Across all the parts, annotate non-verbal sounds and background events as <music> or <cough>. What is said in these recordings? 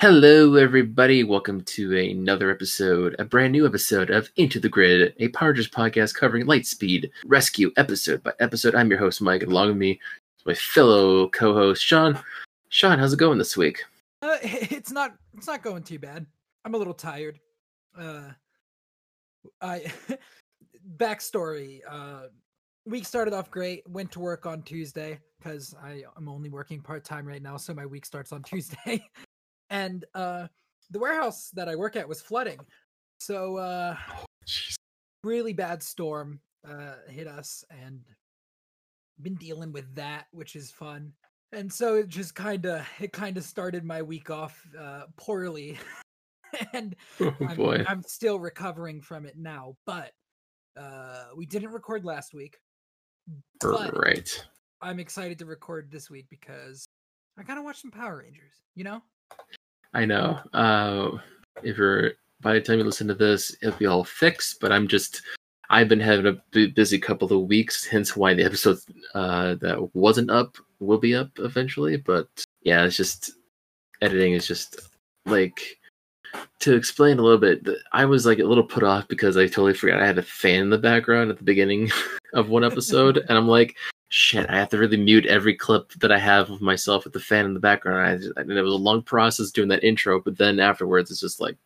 Hello, everybody. Welcome to another episode, a brand new episode of Into the Grid, a Power podcast covering Lightspeed Rescue episode by episode. I'm your host, Mike, and along with me my fellow co-host, Sean. Sean, how's it going this week? Uh, <laughs> it's not. It's not going too bad. I'm a little tired. Uh, I <laughs> backstory. Uh, week started off great. Went to work on Tuesday because I am only working part time right now, so my week starts on <laughs> Tuesday. And uh, the warehouse that I work at was flooding, so uh, really bad storm uh, hit us, and been dealing with that, which is fun. And so it just kind of it kind of started my week off uh, poorly, <laughs> and Oh I'm. I'm still recovering from it now. But uh, we didn't record last week. Right. I'm excited to record this week because I gotta watch some Power Rangers. You know? I know. Uh, if you're by the time you listen to this, it'll be all fixed. But I'm just, I've been having a busy couple of weeks, hence why the episode uh, that wasn't up will be up eventually. But yeah, it's just editing is just like to explain a little bit. I was like a little put off because I totally forgot I had a fan in the background at the beginning <laughs> of one episode, <laughs> and I'm like. Shit, I have to really mute every clip that I have of myself with the fan in the background. I just, and it was a long process doing that intro, but then afterwards it's just like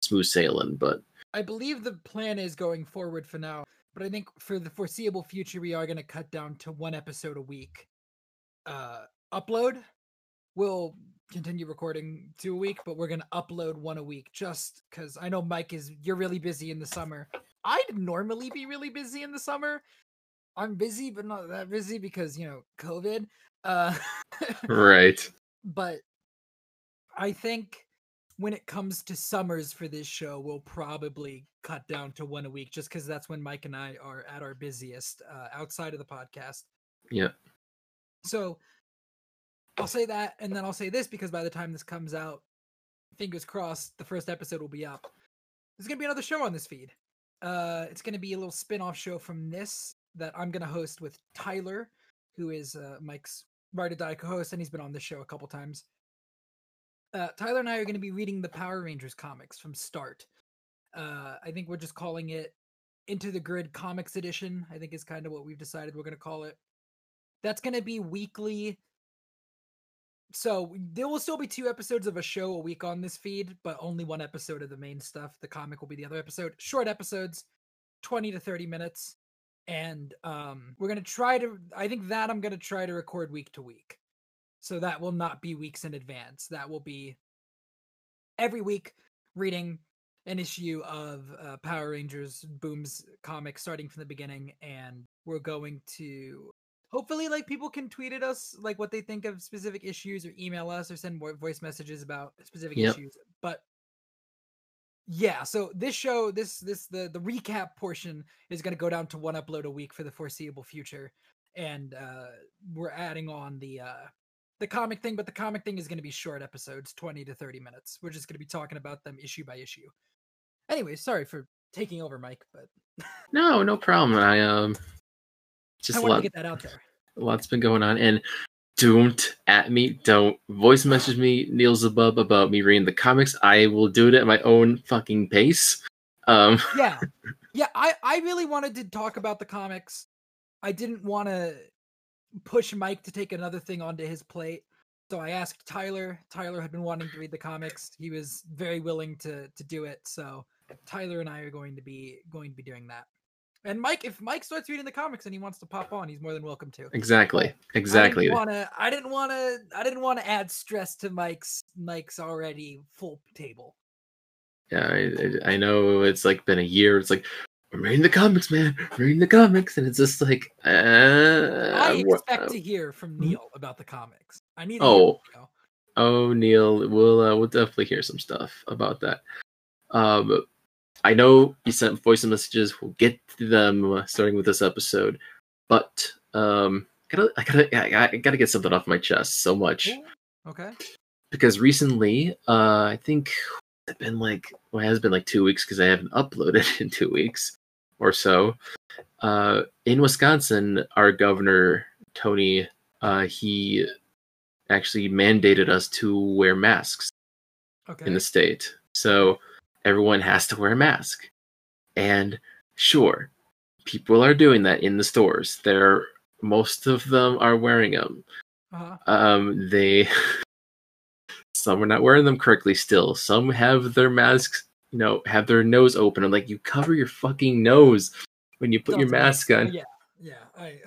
smooth sailing. But I believe the plan is going forward for now, but I think for the foreseeable future we are gonna cut down to one episode a week. Uh, upload. We'll continue recording two a week, but we're gonna upload one a week just because I know Mike is you're really busy in the summer. I'd normally be really busy in the summer. I'm busy, but not that busy because you know COVID. Uh, right, <laughs> but I think when it comes to summers for this show, we'll probably cut down to one a week just because that's when Mike and I are at our busiest uh, outside of the podcast. yeah, So I'll say that, and then I'll say this because by the time this comes out, fingers crossed, the first episode will be up. There's gonna be another show on this feed. Uh, it's gonna be a little spin-off show from this that I'm gonna host with Tyler, who is uh, Mike's ride or die co-host, and he's been on this show a couple times. Uh, Tyler and I are gonna be reading the Power Rangers comics from start. Uh, I think we're just calling it Into the Grid Comics Edition. I think is kind of what we've decided we're gonna call it. That's gonna be weekly so there will still be two episodes of a show a week on this feed, but only one episode of the main stuff. The comic will be the other episode. Short episodes, 20 to 30 minutes. And um we're gonna try to I think that I'm gonna try to record week to week. So that will not be weeks in advance. That will be every week reading an issue of uh, Power Rangers Boom's comic starting from the beginning, and we're going to hopefully like people can tweet at us like what they think of specific issues or email us or send more voice messages about specific Yep. issues but yeah so this show this this the the recap portion is going to go down to one upload a week for the foreseeable future and uh we're adding on the uh the comic thing but the comic thing is going to be short episodes 20 to 30 minutes. We're just going to be talking about them issue by issue. Anyway sorry for taking over mike but <laughs> no, no problem. I um, just i a wanted lot, to get that out there. a lot's been going on, and don't at me, don't voice message me, Neil Zabub about me reading the comics. I will do it at my own fucking pace. Um, <laughs> yeah. Yeah i i really wanted to talk about the comics. I didn't want to push mike to take another thing onto his plate. So i asked tyler. Tyler had been wanting to read the comics. He was very willing to to do it. So tyler and i are going to be going to be doing that and mike if mike starts reading the comics and he wants to pop on he's more than welcome to exactly, exactly. I didn't want to. I didn't want to. I didn't want to add stress to Mike's Mike's already full table. Yeah, I, I know it's like been a year. It's like I'm reading the comics, man. I'm reading the comics, and it's just like, uh, I expect to hear from Mhm. Neil about the comics. I need. Oh. Oh, Neil, we'll uh, we'll definitely hear some stuff about that. Um, I know you sent voice messages. We'll get to them uh, starting with this episode, but um, gotta I gotta I, I gotta get something off my chest so much Okay. because recently, uh, I think it's been like well, it has been like two weeks because I haven't uploaded <laughs> in two weeks or so. Uh, in Wisconsin, our governor Tony, uh, he actually mandated us to wear masks Okay. in the state. So everyone has to wear a mask. And sure, people are doing that in the stores. They're most of them are wearing them. uh-huh. Um, they <laughs> some are not wearing them correctly still. Some have their masks, you know, have their nose open. I'm like, you cover your fucking nose when you put your Doesn't make mask on. Yeah, yeah. I,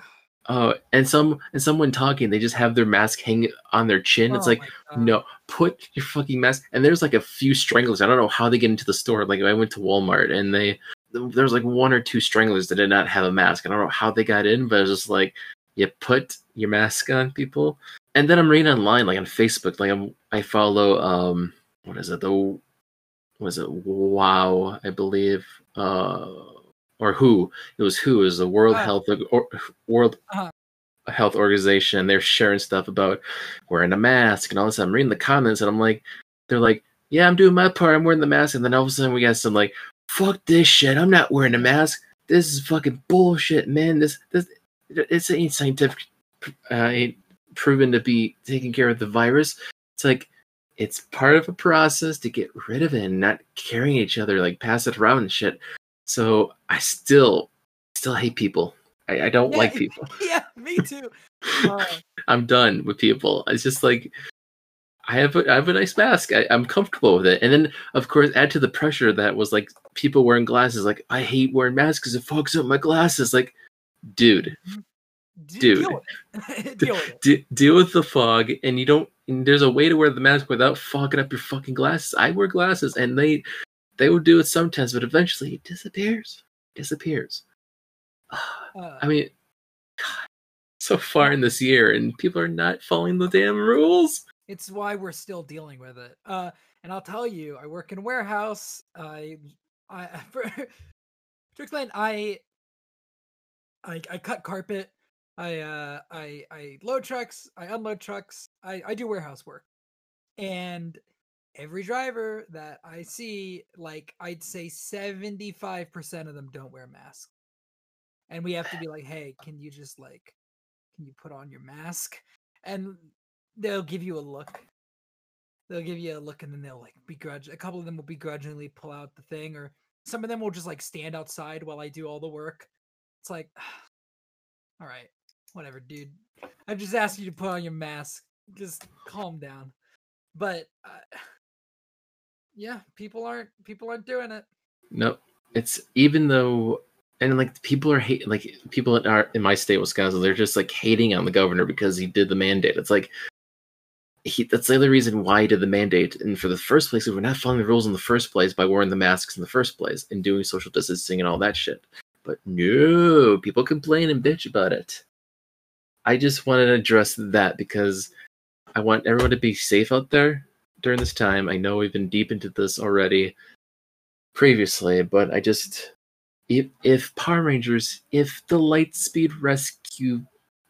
Oh, and some and someone talking, they just have their mask hang on their chin. it's oh like, no, put your fucking mask. And there's like a few stranglers. I don't know how they get into the store. Like I went to Walmart and they there's like one or two stranglers that did not have a mask. I don't know how they got in, but it's just like you put your mask on people. And then I'm reading online, like on Facebook, like I'm I follow um what is it the was it Wow I believe uh or Who it was Who is the World Ah. Health or, World Uh-huh. Health Organization. They're sharing stuff about wearing a mask and all this. I'm reading the comments and I'm like, they're like, yeah, I'm doing my part. I'm wearing the mask. And then all of a sudden we got some like, fuck this shit. I'm not wearing a mask. This is fucking bullshit, man. This this it's ain't scientific, uh, ain't proven to be taking care of the virus. It's like it's part of a process to get rid of it and not carrying each other, like pass it around and shit. So I still still hate people. I, I don't Yeah, like <laughs> people. yeah, me too. Uh, <laughs> I'm done with people. It's just like I have a, I have a nice mask. I, I'm comfortable with it. And then of course add to the pressure that was like people wearing glasses. Like I hate wearing masks because it fogs up my glasses. Like, dude, d- Dude. deal with <laughs> deal with it. de- deal with the fog. And you don't. And there's a way to wear the mask without fogging up your fucking glasses. I wear glasses, and they they will do it sometimes, but eventually it disappears. Disappears. <sighs> Uh, I mean, God, so far in this year, and people are not following the damn rules. it's why we're still dealing with it. Uh, and I'll tell you, I work in a warehouse. I, I, <laughs> for, to explain, I, I, I cut carpet. I, uh, I, I load trucks. I unload trucks. I, I do warehouse work, and every driver that I see, like I'd say seventy five percent of them don't wear masks, and we have to be like, hey, can you just like, can you put on your mask? And they'll give you a look. They'll give you a look and then they'll like begrudge a couple of them will begrudgingly pull out the thing or some of them will just like stand outside while I do all the work. It's like <sighs> all right, whatever, dude. I just asked you to put on your mask. Just calm down. But uh, <sighs> yeah, people aren't people aren't doing it. No, it's even though, and like people are hate like people in our in my state, Wisconsin, they're just like hating on the governor because he did the mandate. It's like he that's the other reason why he did the mandate. And for the first place, we we're not following the rules in the first place by wearing the masks in the first place and doing social distancing and all that shit. But no, people complain and bitch about it. I just wanted to address that because I want everyone to be safe out there during this time. I know we've been deep into this already previously, but I just if if Power Rangers, if the Lightspeed Rescue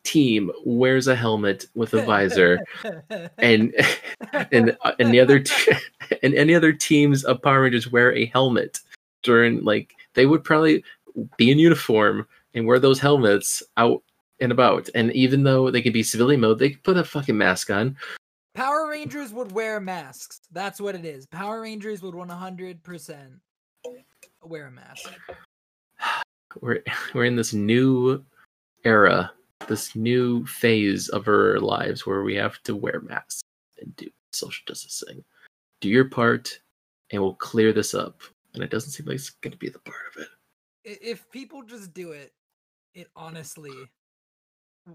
team wears a helmet with a visor <laughs> and and uh, and the other t- <laughs> and any other teams of Power Rangers wear a helmet during like they would probably be in uniform and wear those helmets out and about. And even though they could be civilian mode, they could put a fucking mask on. Power Rangers would wear masks. That's what it is. Power Rangers would 100% wear a mask. We're <laughs> we're in this new era, this new phase of our lives where we have to wear masks and do social distancing. Do your part, and we'll clear this up. And it doesn't seem like it's going to be the part of it. If people just do it, it honestly,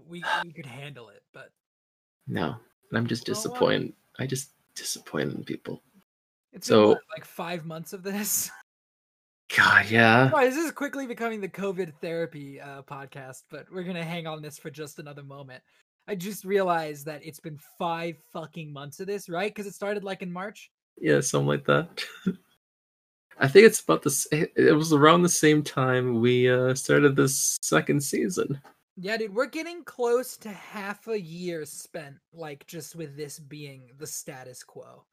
we we could handle it. But No, and I'm just You know what? disappointed. I just disappointed in people. it's So- like five months of this. <laughs> God, yeah. Right, this is quickly becoming the COVID therapy uh, podcast, but we're gonna hang on this for just another moment. I just realized that it's been five fucking months of this, right? Because it started like in March. Yeah, something like that. <laughs> I think it's about this. It was around the same time we uh, started this second season. Yeah, dude, we're getting close to half a year spent, like just with this being the status quo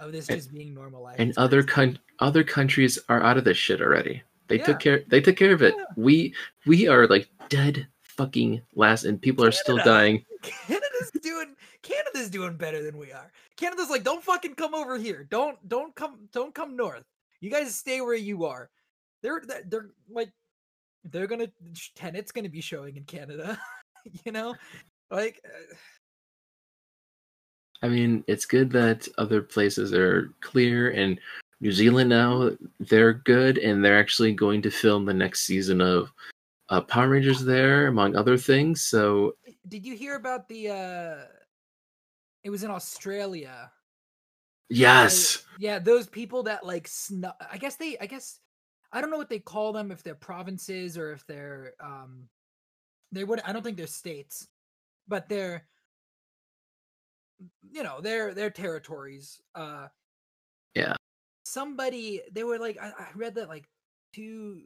of this And- just being normalized. and other coun- other countries are out of this shit already. They Yeah. took care. They took care of it. Yeah. We we are like dead fucking last, and people are still dying. Canada's <laughs> Canada's doing Canada's doing better than we are. Canada's like, don't fucking come over here. Don't don't come don't come north. You guys stay where you are. They're they're, they're like they're gonna Tenet's gonna be showing in Canada. <laughs> you know, like. Uh, I mean, it's good that other places are clear and New Zealand now they're good and they're actually going to film the next season of uh, Power Rangers there, among other things. So, did you hear about the? uh It was in Australia. Yes. yeah, those people that like snuck. I guess they. I guess I don't know what they call them if they're provinces or if they're um they would I don't think they're states, but they're you know they're they're territories. Uh yeah. Somebody they were like I, I read that like two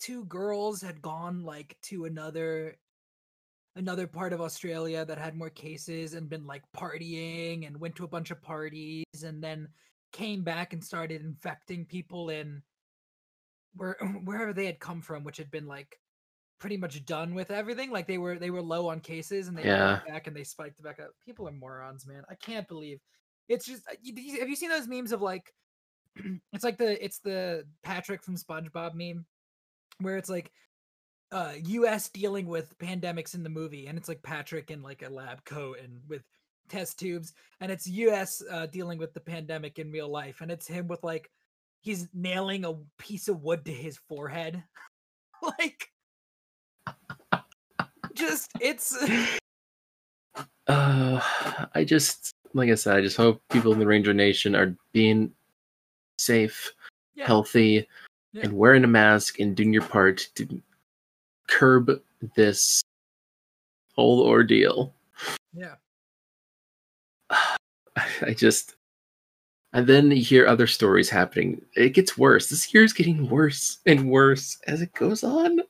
two girls had gone like to another another part of Australia that had more cases and been like partying and went to a bunch of parties and then came back and started infecting people in where <clears throat> wherever they had come from, which had been like pretty much done with everything. Like they were they were low on cases and they yeah. back and they spiked back up. People are morons, man. I can't believe it's just. Have you seen those memes of like? <clears throat> It's like the it's the Patrick from SpongeBob meme, where it's like uh US dealing with pandemics in the movie and it's like Patrick in like a lab coat and with test tubes and it's US uh dealing with the pandemic in real life and it's him with like he's nailing a piece of wood to his forehead. <laughs> like just it's uh I just like I said, I just hope people in the Ranger Nation are being safe, yeah. healthy, yeah. and wearing a mask and doing your part to curb this whole ordeal. Yeah. <sighs> I just and then you hear other stories happening. It gets worse. This year is getting worse and worse as it goes on.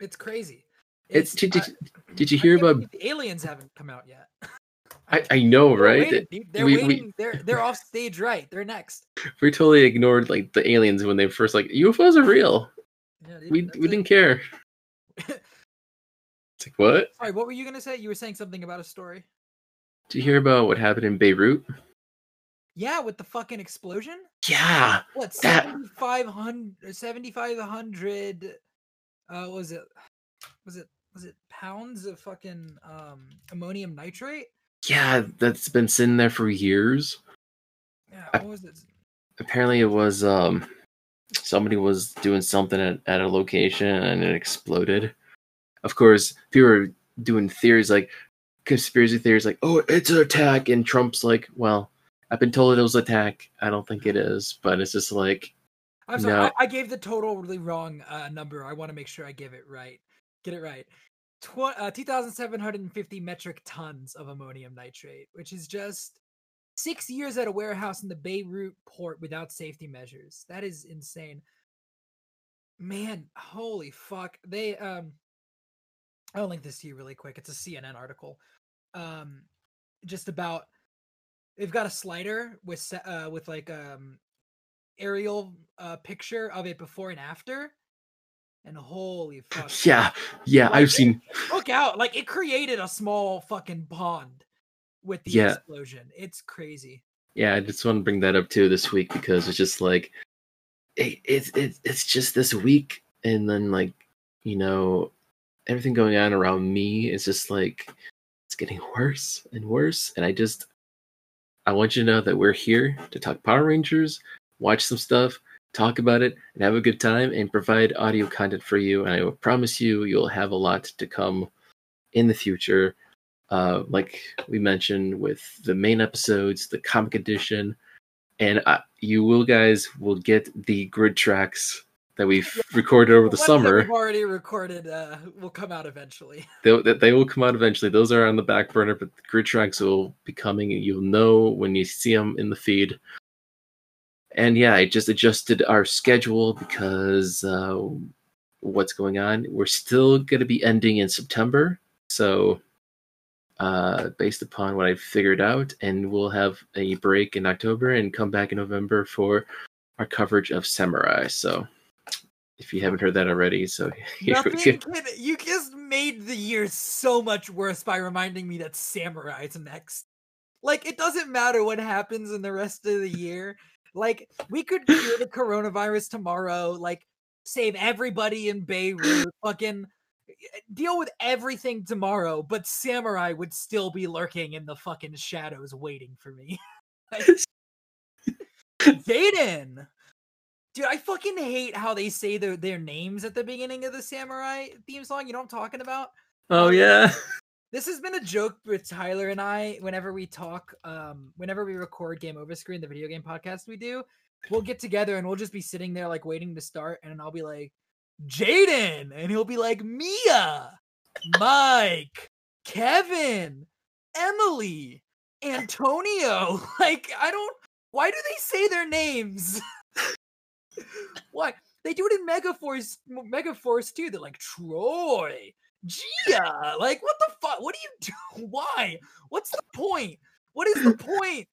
It's crazy. It's, it's did, did, did, you hear about the aliens haven't come out yet? <laughs> I, I know, they're right? Waiting, they're we, waiting. We, they're they're off stage right. They're next. We totally ignored like the aliens when they first like UFOs are real. Yeah, dude, we we didn't care. <laughs> it's like what? Sorry, what were you gonna say? You were saying something about a story. Did you hear about what happened in Beirut? Yeah, with the fucking explosion. Yeah. What that... 7,500 7,500 uh was it was it was it pounds of fucking um ammonium nitrate? Yeah, that's been sitting there for years. Yeah, what was it? Apparently it was um somebody was doing something at, at a location and it exploded. Of course, people were doing theories like conspiracy theories like, oh, it's an attack, and Trump's like, well, I've been told it was an attack. I don't think it is, but it's just like. I'm sorry. No. I, I, gave the total really wrong uh, number. I want to make sure I give it right. Get it right. Tw- uh, 2,750 metric tons of ammonium nitrate, which is just six years at a warehouse in the Beirut port without safety measures. That is insane. Man, holy fuck. They um I'll link this to you really quick. It's a CNN article. Um just about they've got a slider with uh with like um aerial uh picture of it before and after and holy <laughs> fuck yeah yeah like, i've seen look out like it created a small fucking pond with the yeah. explosion. It's crazy. Yeah i just want to bring that up too this week because it's just like it, it, it it's just this week and then like you know everything going on around me is just like it's getting worse and worse and i just I want you to know that we're here to talk Power Rangers, watch some stuff, talk about it, and have a good time, and provide audio content for you. And I will promise you, you'll have a lot to come in the future. Uh, like we mentioned with the main episodes, the comic edition, and uh, you will guys will get the grid tracks that we've yeah. recorded over the summer. We've already recorded uh, will come out eventually. <laughs> They, they will come out eventually. Those are on the back burner, but the grid tracks will be coming. You'll know when you see them in the feed. And yeah, I just adjusted our schedule because uh, what's going on. We're still going to be ending in September, so uh, based upon what I've figured out, and we'll have a break in October and come back in November for our coverage of Samurai. So if you haven't heard that already. So <laughs> Nothing can, you just made the year so much worse by reminding me that Samurai's next. Like it doesn't matter what happens in the rest of the year. Like we could cure the coronavirus tomorrow. Like save everybody in Beirut. <clears throat> Fucking eh, deal with everything tomorrow, but Samurai would still be lurking in the fucking shadows waiting for me. <laughs> <laughs> Jayden! Dude, I fucking hate how they say their, their names at the beginning of the Samurai theme song. You know what I'm talking about? Oh, yeah. <laughs> This has been a joke with Tyler and I whenever we talk, um, whenever we record Game Over Screen, the video game podcast we do. We'll get together and we'll just be sitting there like waiting to start, and I'll be like, Jayden, and he'll be like, Mia, Mike, Kevin, Emily, Antonio. <laughs> Like, I don't. Why do they say their names? <laughs> Why? They do it in Megaforce, Megaforce too. They're like Troy, Gia. Like, what the fuck? What do you <laughs> do? Why? What's the point? What is the point?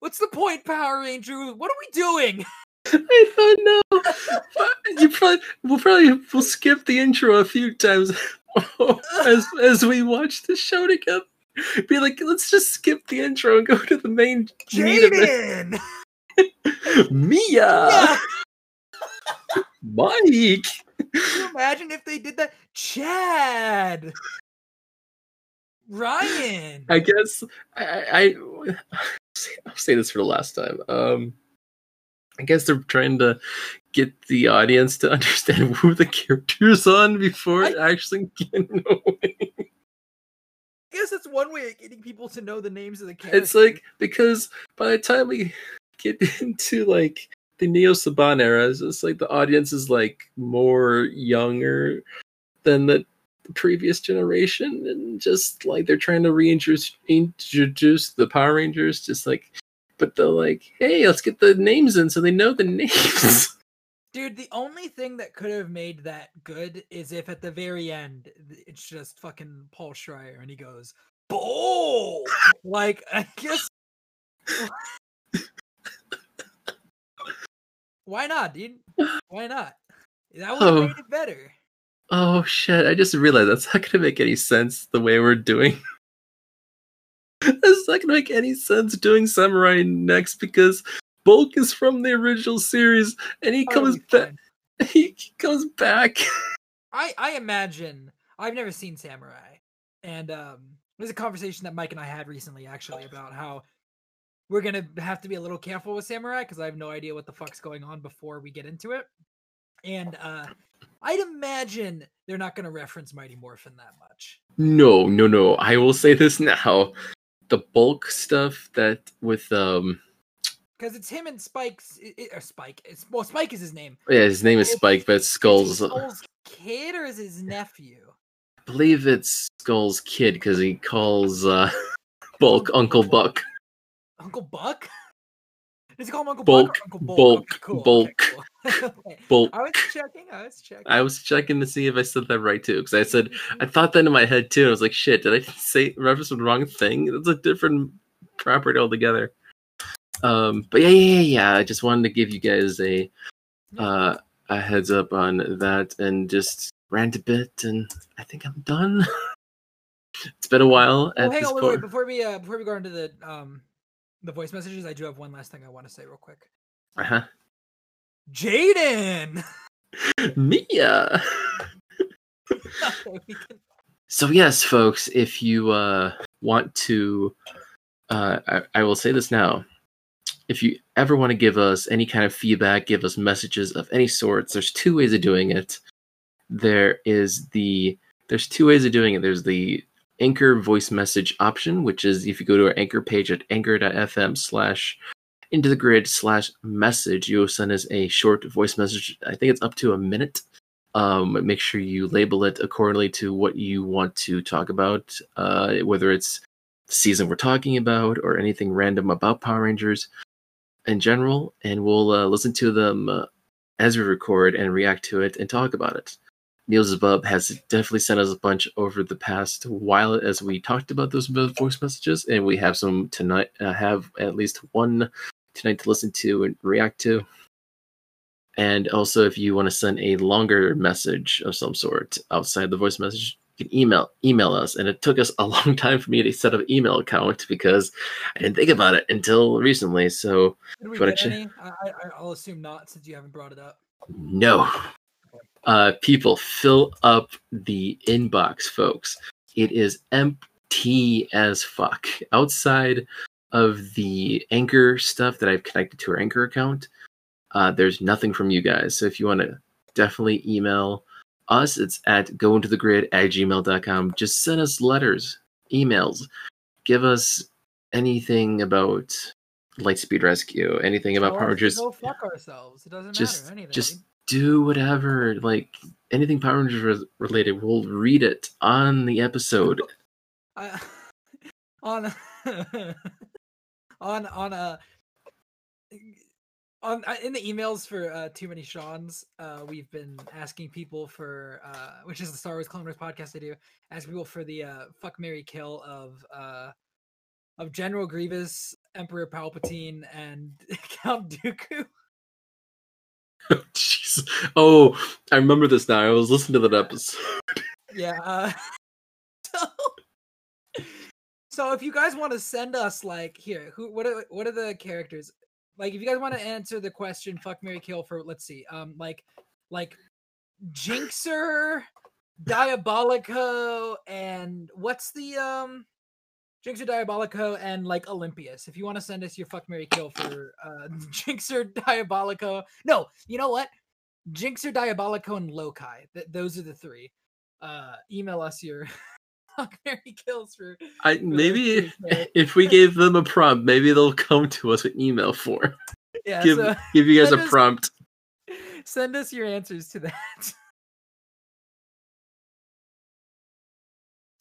What's the point, Power Ranger? What are we doing? <laughs> I don't know. <laughs> you probably we'll probably we'll skip the intro a few times as as we watch the show together. Be like, let's just skip the intro and go to the main Jayden. Mia. Mike. Can you imagine if they did that? Chad. Ryan. I guess I, I <sighs> I'll say this for the last time. Um I guess they're trying to get the audience to <laughs> understand <laughs> who the character's on before I, actually <laughs> getting away. I guess that's one way of getting people to know the names of the characters. It's like because by the time we get into like the Neo Saban era, is just like the audience is like more younger than the, previous generation, and just like they're trying to reintroduce introduce the Power Rangers, just like but they're like, hey, let's get the names in so they know the <laughs> names. Dude, the only thing that could have made that good is if at the very end it's just fucking Paul Schrier and he goes, "Bull!" like I guess. Why not, dude? Why not? That would have oh. made it better. Oh shit! I just realized that's not gonna make any sense the way we're doing <laughs> it's not gonna make any sense doing Samurai next because Bulk is from the original series and he comes back. <laughs> He comes back. <laughs> I I imagine I've never seen Samurai, and um, there's a conversation that Mike and I had recently actually about how we're gonna have to be a little careful with Samurai because I have no idea what the fuck's going on before we get into it, and uh, I'd imagine they're not gonna reference Mighty Morphin that much. No, no, no. I will say this now the bulk stuff that with um because it's him and Spike's it, or Spike. It's well, Spike is his name. Yeah, his name is Spike, but Skull's Skull's kid or is his nephew? I believe it's Skull's kid because he calls uh <laughs> Bulk Uncle Buck. Uncle Buck. <laughs> Does he call him Uncle Bulk? Buck Uncle Bulk? Bulk. Okay, cool. Bulk. <laughs> Okay, cool. Bulk. I was checking. I was checking. I was checking to see if I said that right too, because I said I thought that in my head too. I was like, "Shit, did I <laughs> say reference the wrong thing? It's a different property altogether." Um, but yeah, yeah, yeah. I just wanted to give you guys a uh, a heads up on that, and just rant a bit, and I think I'm done. it's been a while. Well, hang on, wait, wait, before we uh, before we go into the um the voice messages, I do have one last thing I want to say real quick. Uh huh. Jayden. <laughs> Mia. <laughs> so yes, folks, if you uh, want to, uh, I, I will say this now. If you ever want to give us any kind of feedback, give us messages of any sorts, there's two ways of doing it. There is the there's two ways of doing it. There's the Anchor voice message option, which is if you go to our Anchor page at anchor.fm slash into the grid slash message, you'll send us a short voice message. I think it's up to a minute. Um, make sure you label it accordingly to what you want to talk about, uh, whether it's the season we're talking about or anything random about Power Rangers in general, and we'll uh, listen to them uh, as we record and react to it and talk about it. Neil Zabub has definitely sent us a bunch over the past while as we talked about those voice messages, and we have some tonight. Uh, have at least one tonight to listen to and react to. And also, if you want to send a longer message of some sort outside the voice message, you can email email us. And it took us a <laughs> long time for me to set up an email account because I didn't think about it until recently. So, Did we get che- any? I, I, I'll assume not, since you haven't brought it up. no. Uh, people, fill up the inbox, folks. It is empty as fuck. Outside of the Anchor stuff that I've connected to our Anchor account, uh, there's nothing from you guys. So if you want to definitely email us, it's at gointothegrid at gmail.com. Just send us letters, emails. Give us anything about Lightspeed Rescue, anything about Power Rangers. Go fuck ourselves. It doesn't Just- matter. Anything. just do whatever like anything power rangers re- related we'll read it on the episode <laughs> I, on <laughs> on on uh on uh, in the emails for uh too many Sean's uh we've been asking people for uh which is the Star Wars Clone Wars podcast I do asking people for the uh fuck Mary kill of uh of General Grievous, Emperor Palpatine, and <laughs> Count Dooku. <laughs> Oh i remember this now i was listening to that episode <laughs> Yeah. Uh, <laughs> so, so if you guys want to send us like here, who what are what are the characters? Like if you guys want to answer the question, fuck Mary Kill for let's see, um, like like Jinxer, Diabolico, and what's the um Jinxer Diabolico and like Olympius. If you want to send us your fuck Mary Kill for uh Jinxer Diabolico. No, you know what? Jinxer Diabolico and Lokai. Th- those are the three. Uh email us your <laughs> Mary kills for i those maybe characters. if we gave them a prompt maybe they'll come to us with email for <laughs> yeah give, so give you guys a us- prompt. <laughs> send us your answers to that.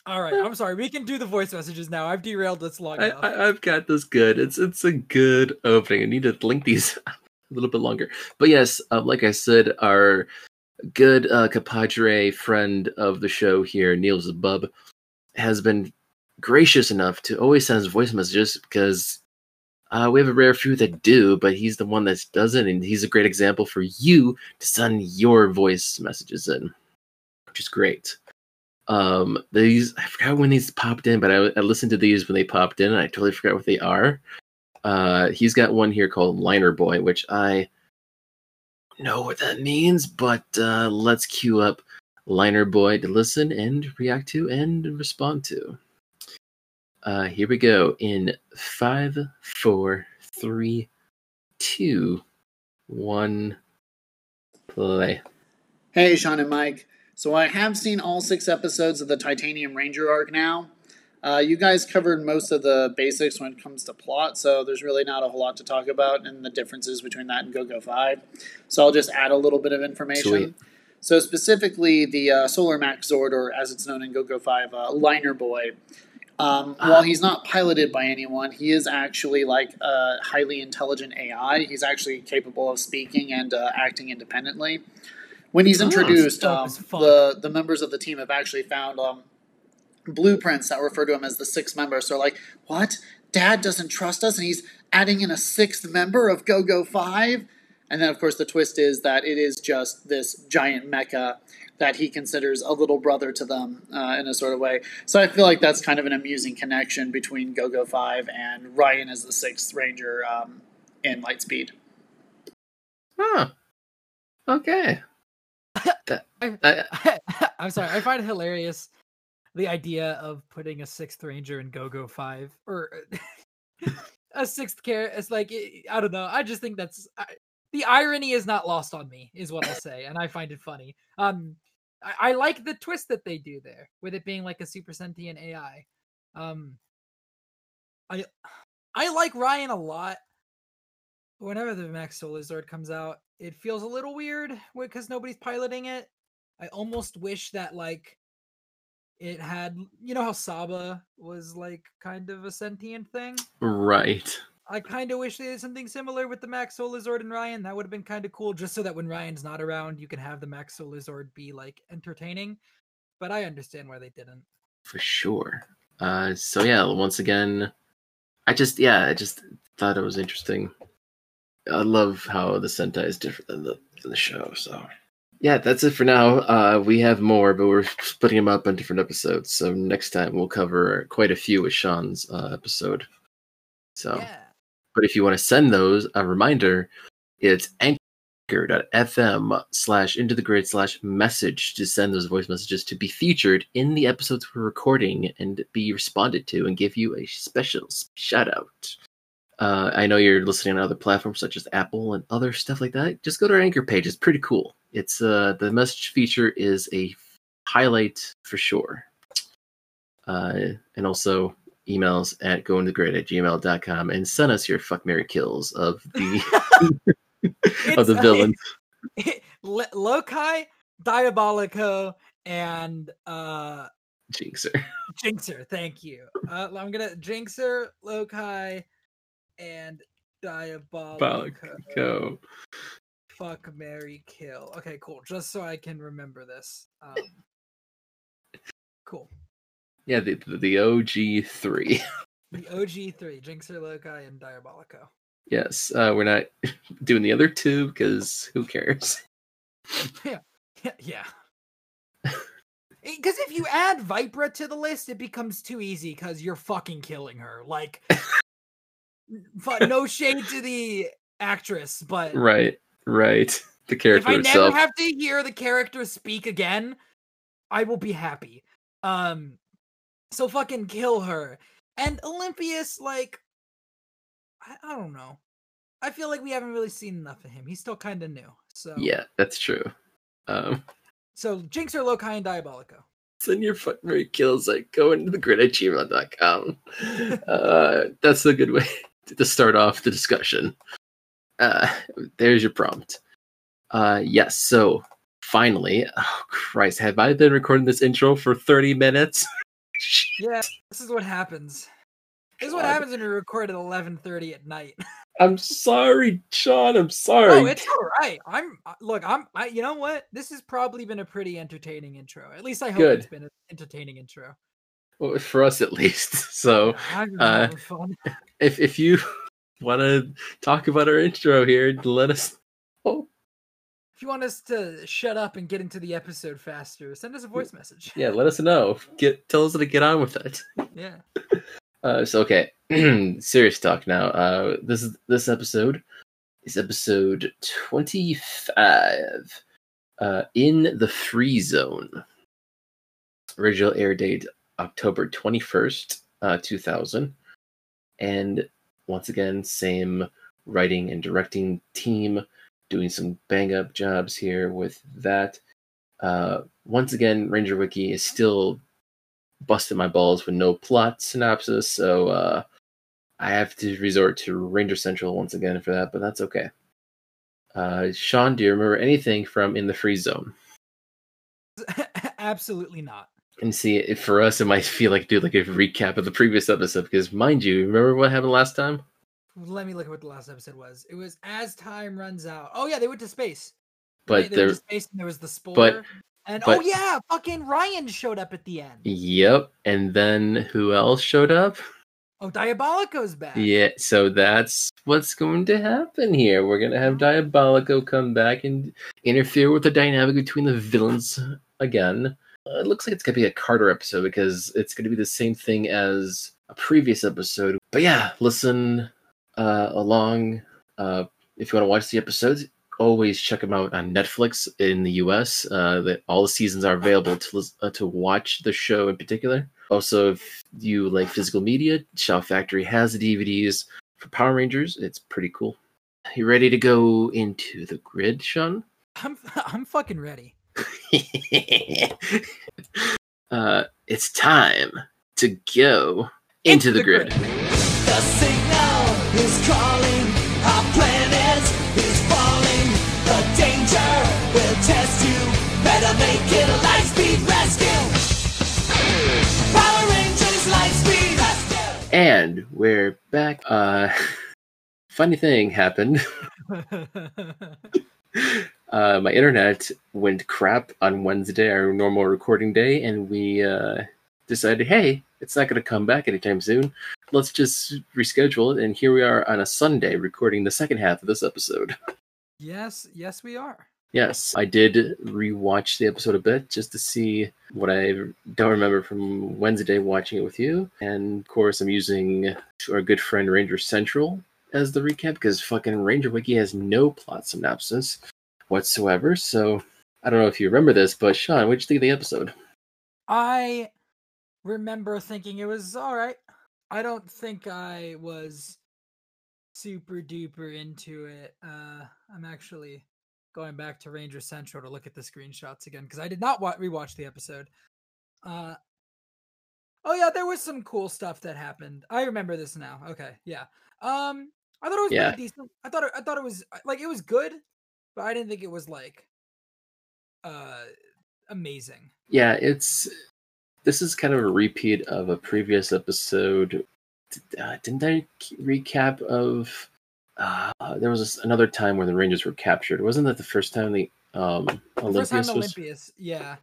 All right i'm sorry we can do the voice messages now. I've derailed this long I, enough. I, i've got this good. It's it's a good opening. I need to link these a little bit longer. But yes um, like i said our good uh compadre friend of the show here neil zabub has been gracious enough to always send us voice messages because uh, we have a rare few that do but he's the one that doesn't and he's a great example for you to send your voice messages in which is great. Um these i forgot when these popped in but I, I listened to these when they popped in and i totally forgot what they are uh he's got one here called liner boy which i know what that means but uh let's queue up liner boy to listen and react to and respond to uh here we go in five four three two one play Hey, Sean and Mike. So I have seen all six episodes of the Titanium Ranger arc now. Uh, you guys covered most of the basics when it comes to plot, so there's really not a whole lot to talk about and the differences between that and GoGo 5. So I'll just add a little bit of information. Sweet. So specifically, the uh, Solar Max Zord, or as it's known in GoGo 5, uh, Liner Boy. Um, while he's not piloted by anyone, he is actually like a highly intelligent AI. He's actually capable of speaking and uh, acting independently. When he's Oh, introduced, dope um, the the members of the team have actually found um, blueprints that refer to him as the sixth member. So like, what? Dad doesn't trust us, and he's adding in a sixth member of Go Go Five. And then, of course, the twist is that it is just this giant mecha that he considers a little brother to them uh, in a sort of way. So I feel like that's kind of an amusing connection between Go Go Five and Ryan as the sixth ranger um, in Lightspeed. huh okay <laughs> That- I- <laughs> i'm sorry i find it hilarious the idea of putting a sixth ranger in go-go 5 or <laughs> a sixth character it's like i I don't know i just think that's I, the irony is not lost on me is what i'll say and i find it funny. Um I, I like the twist that they do there with it being like a super sentient ai um i i like ryan a lot. Whenever the max solar zord comes out it feels a little weird because nobody's piloting it. I almost wish that like it had you know how saba was like kind of a sentient thing right I kind of wish they did something similar with the Max Solarzord and Ryan. That would have been kind of cool, just so that when Ryan's not around, you can have the Max Solarzord be like entertaining. But I understand why they didn't. for sure. Uh, so yeah, once again, I just yeah, I just thought it was interesting I love how the Sentai is different than the than the show. So yeah, that's it for now. Uh, we have more, but we're splitting them up on different episodes. So next time we'll cover quite a few with Sean's uh, episode. So, Yeah. but if you want to send those, a reminder, it's anchor.fm slash into the grid slash message to send those voice messages to be featured in the episodes we're recording and be responded to and give you a special shout out. Uh, I know you're listening on other platforms such as Apple and other stuff like that. Just go to our anchor page. It's pretty cool. It's uh, the message feature is a highlight for sure. Uh, and also emails at goingthegrid at gmail.com and send us your fuck Mary kills of the <laughs> of the villains. <laughs> Lo- Lokai, Diabolico, and uh Jinxer. <laughs> Jinxer. Thank you. Uh, I'm gonna Jinxer, Lokai, and Diabolico. Go. Fuck Mary Kill. Okay, cool. Just so I can remember this. Um, <laughs> cool. Yeah, the the OG three. <laughs> The OG three: Jinxer, Lokai, and Diabolico. yes, uh, we're not <laughs> doing the other two because who cares? Yeah, yeah. Because if you add Vipra to the list, it becomes too easy because you're fucking killing her. Like, but no shade to the actress, but Right, right. <laughs> The character. if I itself. never have to hear the character speak again, I will be happy. Um, so fucking kill her. And Olympius, like, I, I don't know. I feel like we haven't really seen enough of him. He's still kind of new. So Yeah, that's true. Um, So Jinxer Lokai and Diabolico. send your fuck Mary kills like go into the grid at gmail.com. <laughs> uh, that's a good way to start off the discussion. Uh, there's your prompt. Uh, yes, so finally, oh Christ, have I been recording this intro for 30 minutes? <laughs> Yeah, this is what happens. This is what happens when we record at eleven thirty at night. <laughs> I'm sorry, Sean. I'm sorry. Oh, it's all right. I'm uh, look. I'm. I. You know what? This has probably been a pretty entertaining intro. At least I hope it's been an entertaining intro. For us at least. <laughs> So uh, if if you <laughs> want to talk about our intro here, let us know. If you want us to shut up and get into the episode faster, send us a voice message. Yeah, let us know. Get tell us to get on with it. Yeah. <laughs> Uh, so okay, <clears throat> serious talk now. Uh, this is this episode is episode twenty five. Uh, in the free zone. Original air date October twenty first, uh, two thousand, and once again same writing and directing team doing some bang up jobs here with that. Uh, once again, Ranger Wiki is still busting my balls with no plot synopsis, so uh, I have to resort to Ranger Central once again for that, but that's okay. Uh, Sean, do you remember anything from In the Free Zone? <laughs> Absolutely not. And see, for us, it might feel like do like a recap of the previous episode because, mind you, remember what happened last time? Let me look at what the last episode was. It was as time runs out. Oh yeah, they went to space. But Right, there, went to space and there was the spore. and oh, but- oh yeah, fucking Ryan showed up at the end. yep. And then who else showed up? Oh, Diabolico's back. Yeah, so that's what's going to happen here. We're gonna have Diabolico come back and interfere with the dynamic between the villains again. Uh, it looks like it's gonna be a Carter episode because it's gonna be the same thing as a previous episode. But yeah, listen uh, along. Uh, if you want to watch the episodes, always check them out on Netflix in the U.S. Uh, that all the seasons are available to uh, to watch the show in particular. Also, if you like physical media, Shout Factory has the DVDs for Power Rangers. It's pretty cool. You ready to go into the grid, Sean? I'm <laughs> I'm fucking ready. <laughs> uh, it's time to go into, the, grid. The signal is calling, our planet is falling. The danger will test you. Better make it a Lightspeed rescue. Power Rangers Lightspeed rescue. And we're back. Uh, <laughs> funny thing happened. <laughs> uh, my internet went crap on Wednesday, our normal recording day, and we uh, decided, hey, it's not going to come back anytime soon. let's just reschedule it. And here we are on a Sunday recording the second half of this episode. <laughs> Yes, yes, we are. Yes, I did rewatch the episode a bit just to see what I don't remember from Wednesday watching it with you. And of course, I'm using our good friend Ranger Central as the recap because fucking Ranger Wiki has no plot synopsis whatsoever. So I don't know if you remember this, but Sean, what'd you think of the episode? I remember thinking it was all right. I don't think I was super duper into it. Uh, I'm actually going back to Ranger Central to look at the screenshots again because I did not wa- rewatch the episode. Uh, oh yeah, there was some cool stuff that happened. I remember this now. Okay, yeah. Um, I thought it was Yeah. pretty decent. I thought it, I thought it was like it was good, but I didn't think it was like uh amazing. Yeah, it's this is kind of a repeat of a previous episode. Uh, didn't I recap of? Uh, there was this, another time where the Rangers were captured. Wasn't that the first time the um, The first time was? Olympius, yeah,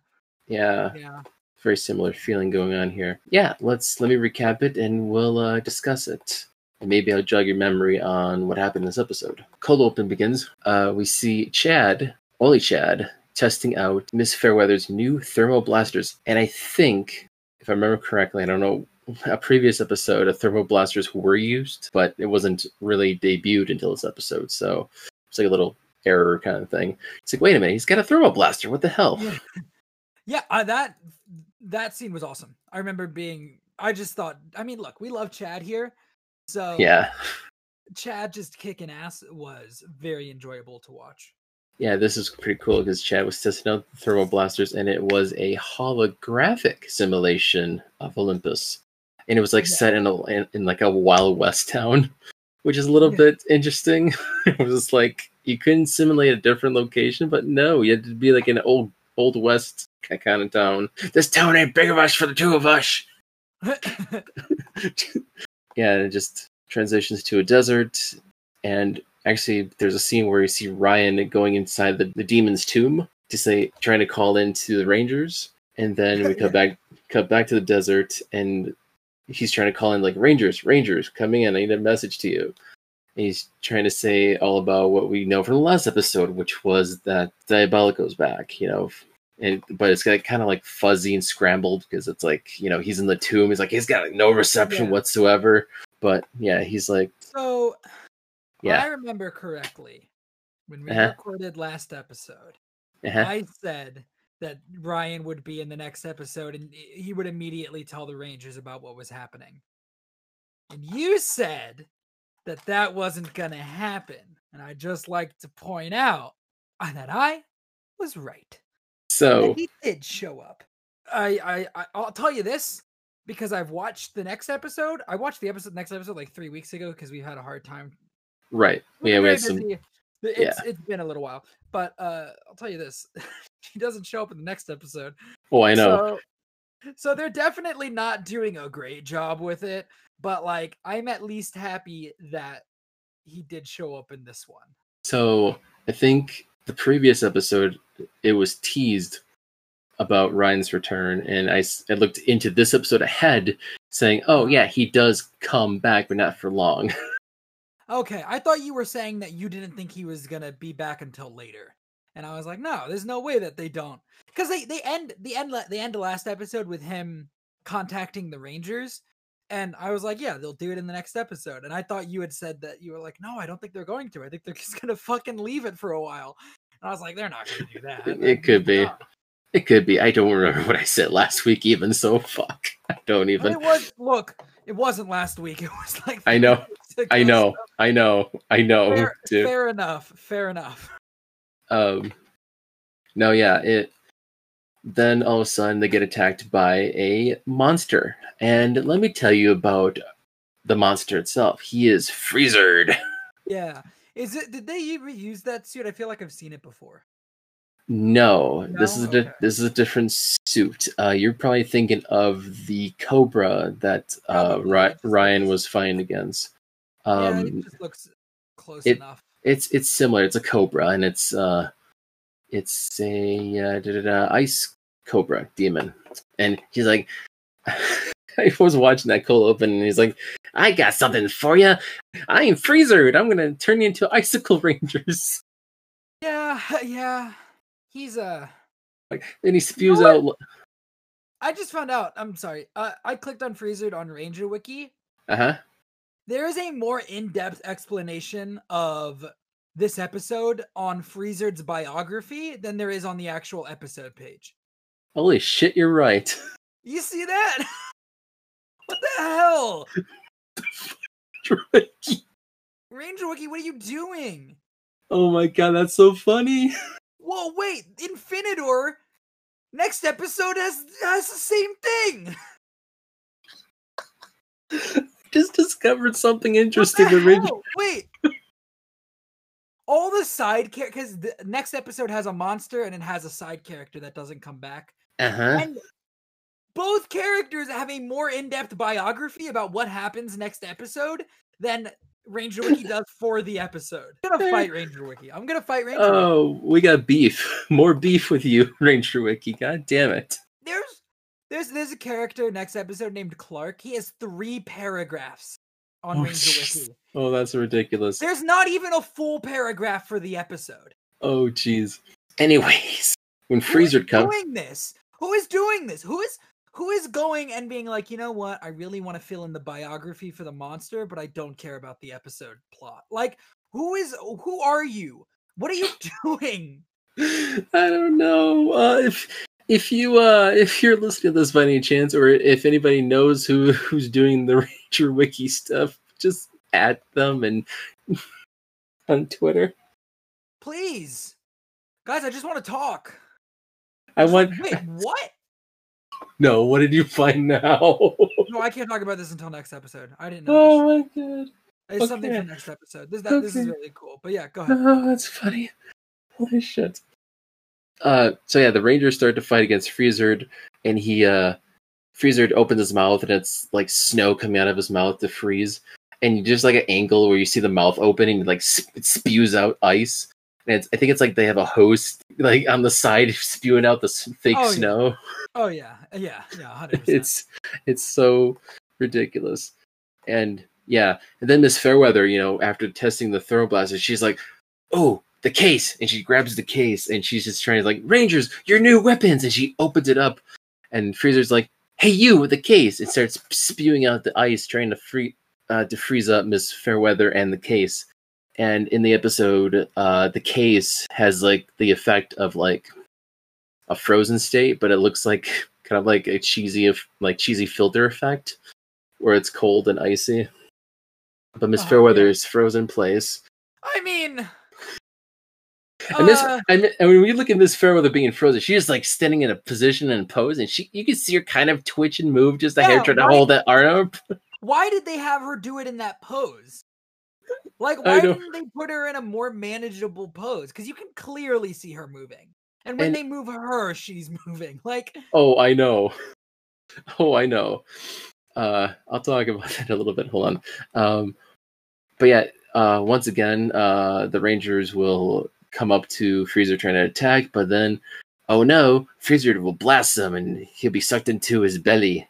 Yeah, yeah. very similar feeling going on here. Yeah, let's let me recap it and we'll uh, discuss it. And maybe I'll jog your memory on what happened in this episode. Cold open begins. Uh, we see Chad, only Chad, testing out Miss Fairweather's new thermal blasters. And I think, if I remember correctly, I don't know, a previous episode, a thermal blasters were used, but it wasn't really debuted until this episode. So it's like a little error kind of thing. It's like, wait a minute, he's got a thermal blaster. What the hell? Yeah. Yeah, uh, that that scene was awesome. I remember being. I just thought. I mean, look, we love Chad here, so Yeah. Chad just kicking ass was very enjoyable to watch. Yeah, this is pretty cool because Chad was testing out the thermal blasters, and it was a holographic simulation of Olympus, and it was like Yeah. set in a in, in like a Wild West town, <laughs> which is a little Yeah. bit interesting. <laughs> it was just like you couldn't simulate a different location, but no, you had to be like an old old west kind of town. This town ain't big enough for the two of us. <laughs> yeah, and it just transitions to a desert. And actually, there's a scene where you see Ryan going inside the, the demon's tomb to say, trying to call in to the Rangers. And then we cut back, cut back to the desert, and he's trying to call in like Rangers, Rangers, coming in. I need a message to you. And he's trying to say all about what we know from the last episode, which was that Diabolico's back. You know, and but it's got kind of like fuzzy and scrambled because it's like you know he's in the tomb. He's like he's got like, no reception Yeah. whatsoever. But yeah, he's like so, yeah, I remember correctly when we Uh-huh. recorded last episode. uh-huh. I said that Ryan would be in the next episode and he would immediately tell the Rangers about what was happening. And you said that that wasn't going to happen. And I just like to point out that I was right. So he did show up. I, I, I I'll tell you this because I've watched the next episode. I watched the episode next episode like three weeks ago because we had a hard time right, We've yeah, we had some. It's, it's been a little while, but uh, I'll tell you this: <laughs> he doesn't show up in the next episode. Oh, I know. So, so they're definitely not doing a great job with it. But like, I'm at least happy that he did show up in this one. So I think the previous episode it was teased about Ryan's return, and I looked into this episode ahead, saying, "Oh yeah, he does come back, but not for long." <laughs> Okay, I thought you were saying that you didn't think he was gonna be back until later, and I was like, no, there's no way that they don't, because they they end the end they end the last episode with him contacting the Rangers, and I was like, yeah, they'll do it in the next episode, and I thought you had said that you were like, no, I don't think they're going to. I think they're <laughs> just gonna fucking leave it for a while, I was like, they're not gonna do that. It Like, could be. no. it could be. I don't remember what I said last week, even. So fuck. <laughs> I don't But even. it was look. It wasn't last week. <laughs> It was like I know, <laughs> three weeks ago, I know. I know. I know, Fair, fair enough. Fair enough. Um, no, yeah, it. Then all of a sudden they get attacked by a monster, and let me tell you about the monster itself. He is Freezard. Yeah. Is it? Did they reuse that suit? I feel like I've seen it before. No, this is No? a this is a different suit. Uh, you're probably thinking of the Cobra that uh, Ry- Ryan was fighting against. yeah, Um, it just looks close it- enough. it's it's similar. It's a cobra, and it's uh, it's a uh, da, da, da, ice cobra demon. And he's like, <laughs> I was watching that cold open, and he's like, I got something for you. I'm Freezer. I'm gonna turn you into <laughs> Icicle Rangers. Yeah, <laughs> yeah. He's uh Like, and he spews what? out. I just found out. I'm sorry. Uh, I clicked on Freezer on Ranger Wiki. Uh huh. There is a more in-depth explanation of this episode on Freezer's biography than there is on the actual episode page. Holy shit, you're right. <laughs> You see that? what the hell? Ranger Wiki, what are you doing? oh my god, that's so funny. Whoa, wait, Infinitor. Next episode has has the same thing. <laughs> Just discovered something What interesting. the The Ranger- hell? Wait. All the side characters, because the next episode has a monster and it has a side character that doesn't come back. Uh huh. And both characters have a more in-depth biography about what happens next episode than Ranger Wiki does <laughs> for the episode. I'm gonna fight Ranger Wiki. I'm gonna fight Ranger Wiki. Oh, we got beef. <laughs> More beef with you, <laughs> Ranger Wiki. God damn it. There's there's there's a character next episode named Clark. He has three paragraphs on Oh, Ranger. Wiki. Oh, that's ridiculous. There's not even a full paragraph for the episode. Oh, jeez. Anyways, when Freezer comes, doing this? Who is doing this? Who is who is going and being like, you know what? I really want to fill in the biography for the monster, but I don't care about the episode plot. Like, who is who are you? What are you <laughs> doing? I don't know uh, if if you uh if you're listening to this by any chance, or if anybody knows who who's doing the <laughs> Ranger Wiki stuff, just at them and <laughs> on Twitter. Please. Guys, I just want to talk. I want Wait, what? No. What did you find now? No, I can't talk about this until next episode. I didn't know. this. oh my god. It's something for next episode. This that, this is really cool. But yeah, go ahead. Oh, that's funny. Holy shit. Uh, so yeah, the Rangers start to fight against Freezer, and he uh, Freezer opens his mouth, and it's like snow coming out of his mouth to freeze, and you just like an angle where you see the mouth open and like sp- it spews out ice, and it's, I think it's like they have a host like on the side <laughs> spewing out the s- fake Oh, snow. Oh yeah, yeah, yeah, hundred percent. It's it's so ridiculous, and yeah, and then Miss Fairweather, you know, after testing the thermal blaster, she's like, "Oh, the case!" and she grabs the case, and she's just trying to like, "Rangers, your new weapons!" and she opens it up, and Freezer's like, "Hey, you with the case!" and starts spewing out the ice, trying to free uh, to freeze up Miss Fairweather and the case. And in the episode, uh, the case has like the effect of like a frozen state, but it looks like <laughs> kind of like a cheesy, like cheesy filter effect, where it's cold and icy. But Miss Oh, Fairweather yeah. is frozen place. I mean, And Miss, uh, and when we look at Miss Fairweather being frozen, she's just like standing in a position and pose, and she you can see her kind of twitch and move just a hair trying to hold that arm up. <laughs> why did they have her do it in that pose? Like, why didn't they put her in a more manageable pose? Because you can clearly see her moving, and when And- they move her, she's <laughs> moving. Like, Oh, I know. <laughs> Oh, I know. Uh, I'll talk about <laughs> that a little bit. Hold on. Um, but yeah, uh, once again, uh, the Rangers will come up to Freezer trying to attack, but then, oh no, Freezer will blast them and he'll be sucked into his belly.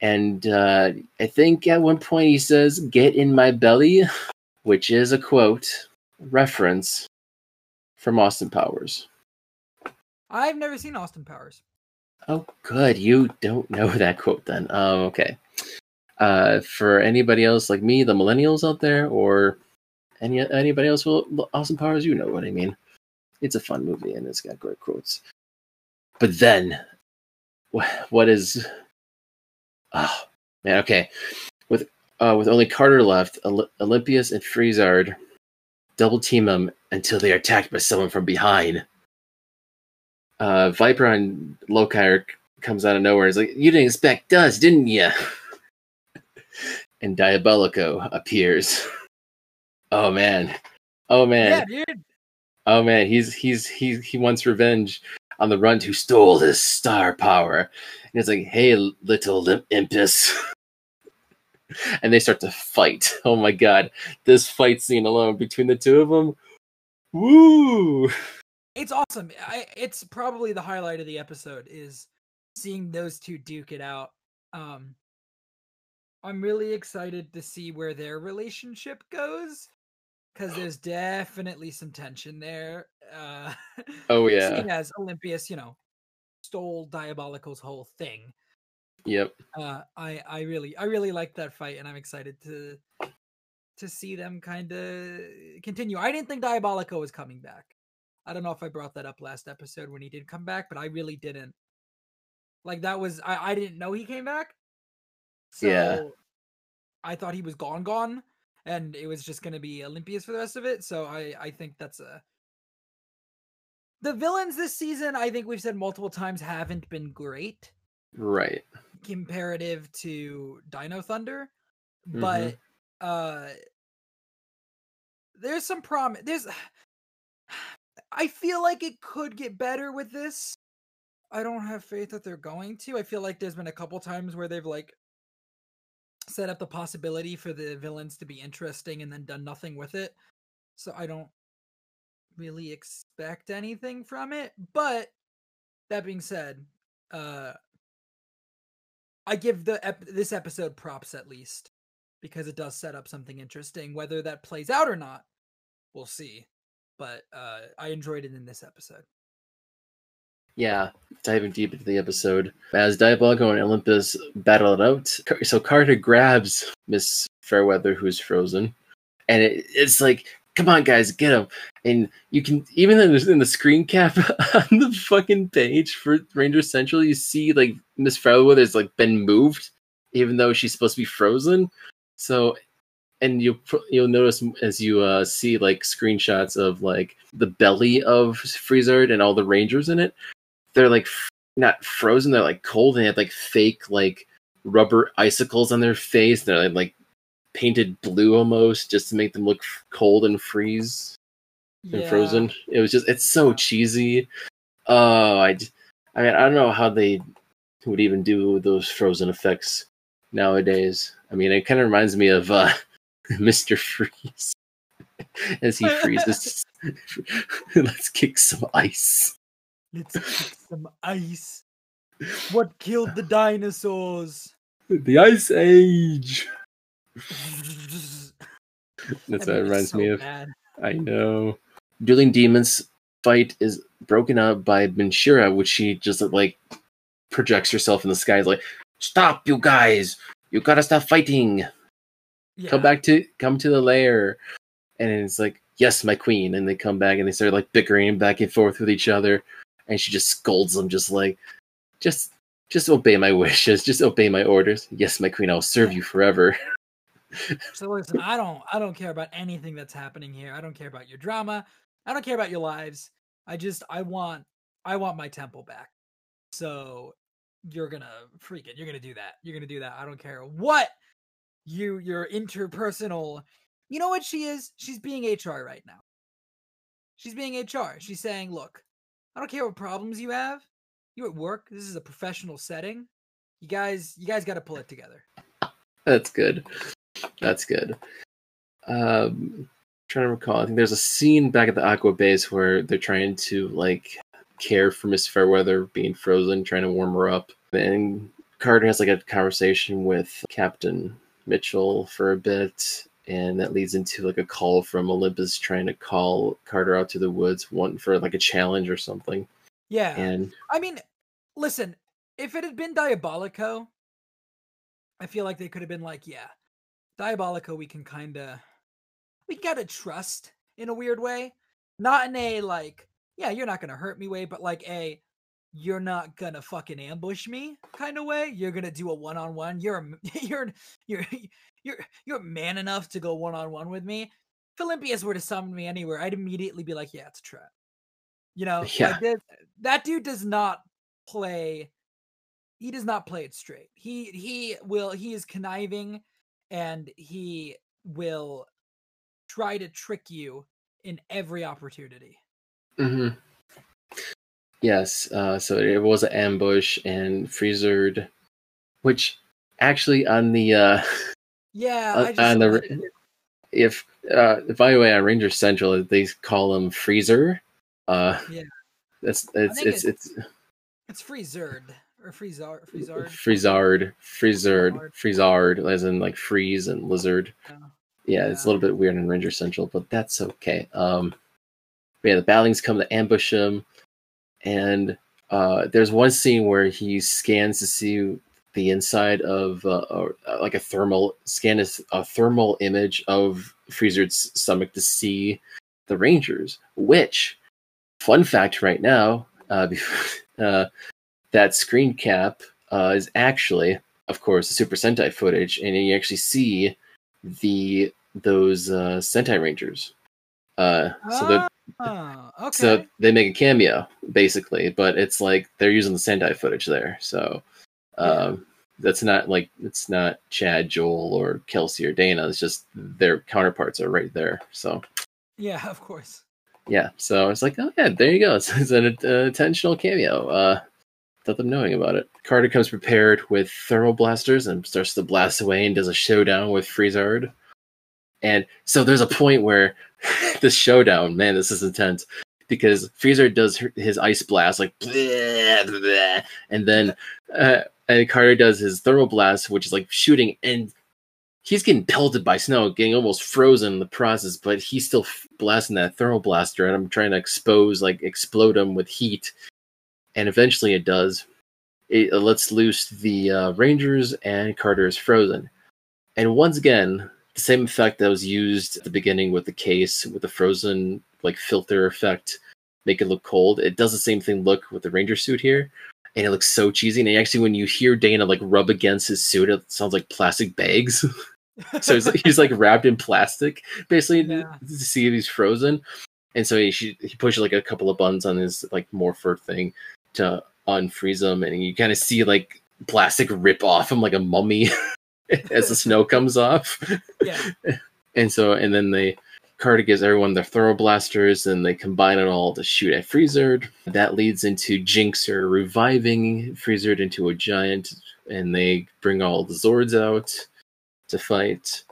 And uh, I think at one point he says, "Get in my belly," which is a quote reference from Austin Powers. I've never seen Austin Powers. Oh, good. You don't know that quote then. Um, okay. Uh, for anybody else like me, the millennials out there, or any anybody else with Austin Powers, you know what I mean. It's a fun movie and it's got great quotes. But then, wh- what is? Oh man, okay. With uh, with only Carter left, Oly- Olympius and Freezard double team them until they are attacked by someone from behind uh, Vypra on Loki comes out of nowhere. He's like, "You didn't expect us, didn't you?" <laughs> and Diabolico appears. <laughs> Oh man, oh man, Yeah, dude. oh man. He's he's he he wants revenge on the runt who stole his star power. And it's like, "Hey, little impus." <laughs> and they start to fight. Oh my god, this fight scene alone between the two of them. Woo! It's awesome. I, it's probably the highlight of the episode is seeing those two duke it out. Um, I'm really excited to see where their relationship goes because there's definitely some tension there. Uh, Oh <laughs> yeah. seeing as Olympius, you know, stole Diabolico's whole thing. Yep. Uh, I I really I really like that fight, and I'm excited to to see them kind of continue. I didn't think Diabolico was coming back. I don't know if I brought that up last episode when he did come back, but I really didn't. Like that was I I didn't know he came back. So Yeah. I thought he was gone gone and it was just going to be Olympius for the rest of it. So I I think that's a The villains this season, I think we've said multiple times haven't been great Right. comparative to Dino Thunder, Mhm. but uh there's some prom there's I feel like it could get better with this. I don't have faith that they're going to. I feel like there's been a couple times where they've like set up the possibility for the villains to be interesting and then done nothing with it. So I don't really expect anything from it. But that being said, uh I give the ep- this episode props at least because it does set up something interesting. Whether that plays out or not, we'll see. But uh I enjoyed it in this episode. Yeah, diving deep into the episode. As Diabolico and Olympus battle it out, so Carter grabs Miss Fairweather, who's frozen, and it, it's like, come on, guys, get him. And you can, even in the, in the screen cap <laughs> on the fucking page for Ranger Central, you see like Miss Fairweather's like been moved, even though she's supposed to be frozen. So, and you'll you'll notice as you uh, see like screenshots of like the belly of Freezard and all the Rangers in it they're like f- not frozen they're like cold and they have like fake like rubber icicles on their face they're like, painted blue almost just to make them look f- cold and freeze and Yeah. frozen. It was just it's so cheesy. Oh i i mean i don't know how they would even do those frozen effects nowadays. I mean it kind of reminds me of uh <laughs> mr freeze as he freezes <laughs> let's kick some ice Let's kick some ice. What killed the dinosaurs? the ice age <laughs> That's That reminds so me of. bad. I know. Dueling Demons fight is broken up by Bansheera, which she just like projects herself in the sky. Is like, stop, you guys! You gotta stop fighting. Yeah. Come back to come to the lair. And it's like, yes, my queen. And they come back and they start like bickering back and forth with each other. And she just scolds them, just like, just just obey my <laughs> wishes, just obey my orders. Yes, my queen, I'll serve you forever. <laughs> So listen, I don't I don't care about anything that's happening here. I don't care about your drama. I don't care about your lives. I just I want I want my temple back. So you're gonna freak it. You're gonna do that. You're gonna do that. I don't care what you your interpersonal you know what she is? She's being HR right now. She's being HR. She's saying, look, I don't care what problems you have. You at work. This is a professional setting. You guys, you guys gotta pull it together. That's good. That's good. Um, trying to recall. I think there's a scene back at the Aqua base where they're trying to like care for Miss Fairweather being frozen, trying to warm her up. And Carter has like a conversation with Captain Mitchell for a bit, and that leads into like a call from Olympus trying to call Carter out to the woods, one for like a challenge or something. Yeah. And I mean, listen, if it had been Diabolico, I feel like they could have been like, yeah, Diabolico, we can kind of, we gotta trust in a weird way. Not in a like, yeah, you're not gonna hurt me way, but like a, you're not gonna fucking ambush me kind of way. You're gonna do a one on one. You're, <laughs> you're, you're, you're, you're man enough to go one on one with me. If Olympius were to summon me anywhere, I'd immediately be like, yeah, it's a trap. You know, Yeah. like this, that dude does not play he does not play it straight. He he will he is conniving and he will try to trick you in every opportunity. hmm Yes, uh, so it was an ambush and Freezered, which actually on the uh, Yeah, Uh, I just and the if uh, by the way on Ranger Central they call him Freezer. Uh, Yeah. that's it's think it's it's it's freezerd or Freezard, Freezard. Frizzard. Frizzard, as in like freeze and lizard. Yeah. Yeah, it's a little bit weird in Ranger Central, but that's okay. Um, yeah, the Batlings come to ambush him, and uh, there's one scene where he scans to see the inside of uh, uh, like a thermal scan is a thermal image of Freezer's stomach to see the Rangers. Which, fun fact, right now, uh, <laughs> uh, that screen cap uh, is actually, of course, the Super Sentai footage, and you actually see the those uh, Sentai Rangers. Uh, so that Ah, okay. so they make a cameo basically, but it's like they're using the Sentai footage there. So um, that's not like it's not Chad, Joel, or Kelsey or Dana. It's just their counterparts are right there. So yeah, of course. yeah, so it's like oh yeah, there you go. <laughs> It's, it's an uh, intentional cameo. Uh, without them knowing about it. Carter comes prepared with thermal blasters and starts to blast away and does a showdown with Freezard. And so there's a point where <laughs> this showdown, man, this is intense because Freezer does his ice blast like, bleh, <laughs> bleh, and then uh, and Carter does his thermal blast, which is like shooting, and he's getting pelted by snow, getting almost frozen in the process, but he's still blasting that thermal blaster, and I'm trying to expose, like, explode him with heat, and eventually it does. It lets loose the uh, Rangers, and Carter is frozen. And once again, the same effect that was used at the beginning with the case, with the frozen like filter effect, make it look cold. It does the same thing look with the Ranger suit here, and it looks so cheesy. And actually, when you hear Dana like rub against his suit, it sounds like plastic bags. <laughs> so he's, he's like wrapped in plastic, basically, to- Yeah. to see if he's frozen. And so he he pushes like a couple of buttons on his like morpher thing to unfreeze him, and you kind of see like plastic rip off him like a mummy <laughs> <laughs> as the snow comes off. Yeah. <laughs> And so, and then they Carter gives everyone their throw blasters, and they combine it all to shoot at Freezard. That leads into Jinxer reviving Freezard into a giant, and they bring all the Zords out to fight.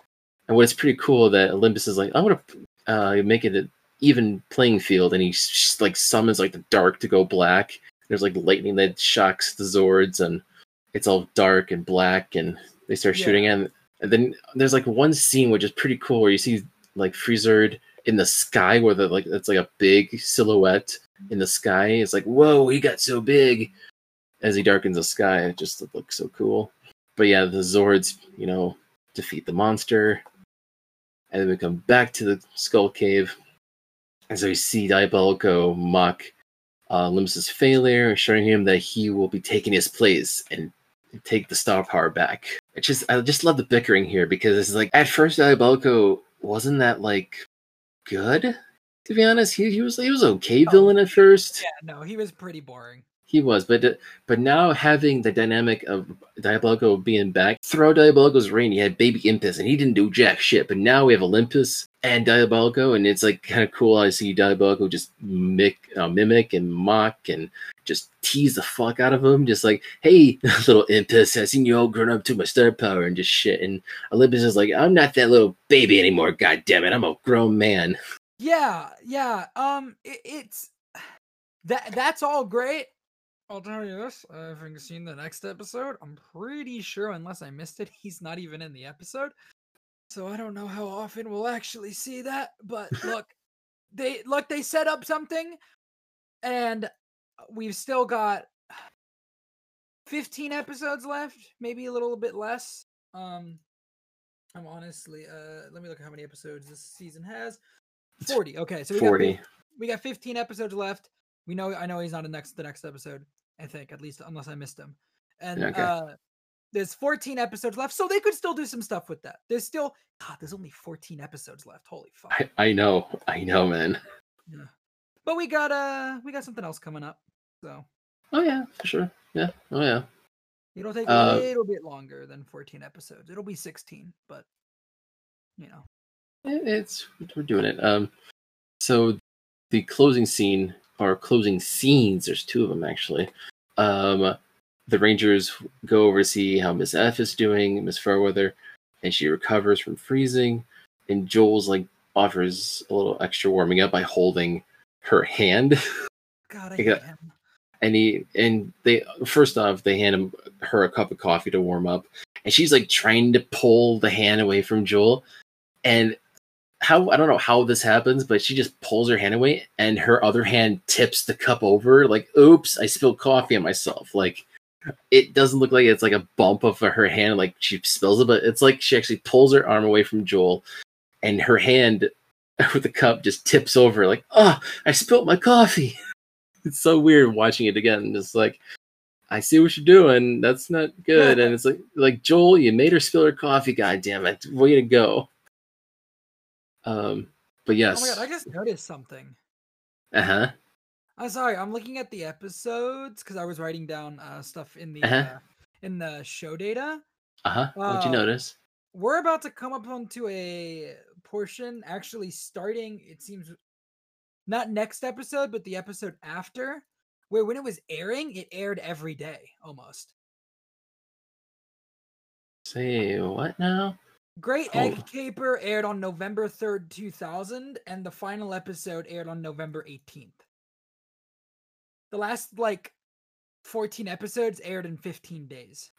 And what's pretty cool that Olympus is like, I want to uh, make it an even playing field, and he like summons like the dark to go black. There's like lightning that shocks the Zords, and it's all dark and black, and they start Yeah. shooting. And then there's like one scene which is pretty cool where you see like Freezard in the sky where the like it's like a big silhouette in the sky. It's like, whoa, he got so big as he darkens the sky. It just looks so cool. But yeah, the Zords, you know, defeat the monster. And then we come back to the skull cave. And so we see Diabolico mock uh, failure, showing him that he will be taking his place and take the star power back. It's just I just love the bickering here because it's like at first Diabolico wasn't that like good. To be honest, he, he was he was okay Oh. villain at first. Yeah, no, he was pretty boring. He was, but but now having the dynamic of Diabolico being back, throughout Diabolico's reign, he had Baby Impus, and he didn't do jack shit. But now we have Olympus and Diabolico, and it's like kind of cool. I see Diabolico just mimic, uh, mimic and mock and just tease the fuck out of him, just like, "Hey, <laughs> little Impus, I seen you all grown up to my star power and just shit." And Olympus is like, "I'm not that little baby anymore. God damn it, I'm a grown man." <laughs> Yeah, yeah. Um, it, it's that that's all great. I'll tell you this: I haven't seen the next episode. I'm pretty sure, unless I missed it, <laughs> he's not even in the episode. So I don't know how often we'll actually see that. But look, they look they set up something, and we've still got 15 episodes left, maybe a little bit less. Um, I'm honestly, uh, let me look at how many episodes this season has. 40. Okay, so we Forty. fif- we got 15 episodes left. We know I know he's not in next the next episode. I think at least unless I missed him. And Okay. uh there's 14 episodes left, so they could still do some stuff with that. There's still God, there's only 14 episodes left. Holy fuck. I, I know, I know, man. But we got uh we got something else coming up. So Oh yeah, for sure. Yeah. Oh yeah. it'll take Uh, a little bit longer than 14 episodes. It'll be 16, but you know. It's we're doing it. Um, so the closing scene or closing scenes. There's two of them actually. Um, the Rangers go over to see how Miss F is doing, Miss Fairweather, and she recovers from freezing. And Joel's like offers a little extra warming up by holding her hand. God, I hate him. and he and they first off they hand him her a cup of coffee to warm up, and she's like trying to pull the hand away from Joel, and how I don't know how this happens, but she just pulls her hand away, and her other hand tips the cup over. Like, oops, I spilled coffee on myself. Like, it doesn't look like it's like a bump of her hand, like she spills it, but it's like she actually pulls her arm away from Joel, and her hand <laughs> with the cup just tips over. Like, oh, I spilled my coffee. <laughs> It's so weird watching it again. It's like, I see what you're doing. That's not good. And it's like, like Joel, you made her spill her coffee. God damn it! Way to go. Um, but yes. Oh my god, I just noticed something. Uh huh. I'm sorry, I'm looking at the episodes because I was writing down uh, stuff in the Uh-huh. uh, in the show data. Uh huh. What'd you Uh, notice? We're about to come up onto a portion actually starting, it seems not next episode, but the episode after, where when it was airing, it aired every day almost. Say what now? Great Oh. Egg Caper aired on November 3rd, 2000, and the final episode aired on November 18th. The last, like, 14 episodes aired in 15 days.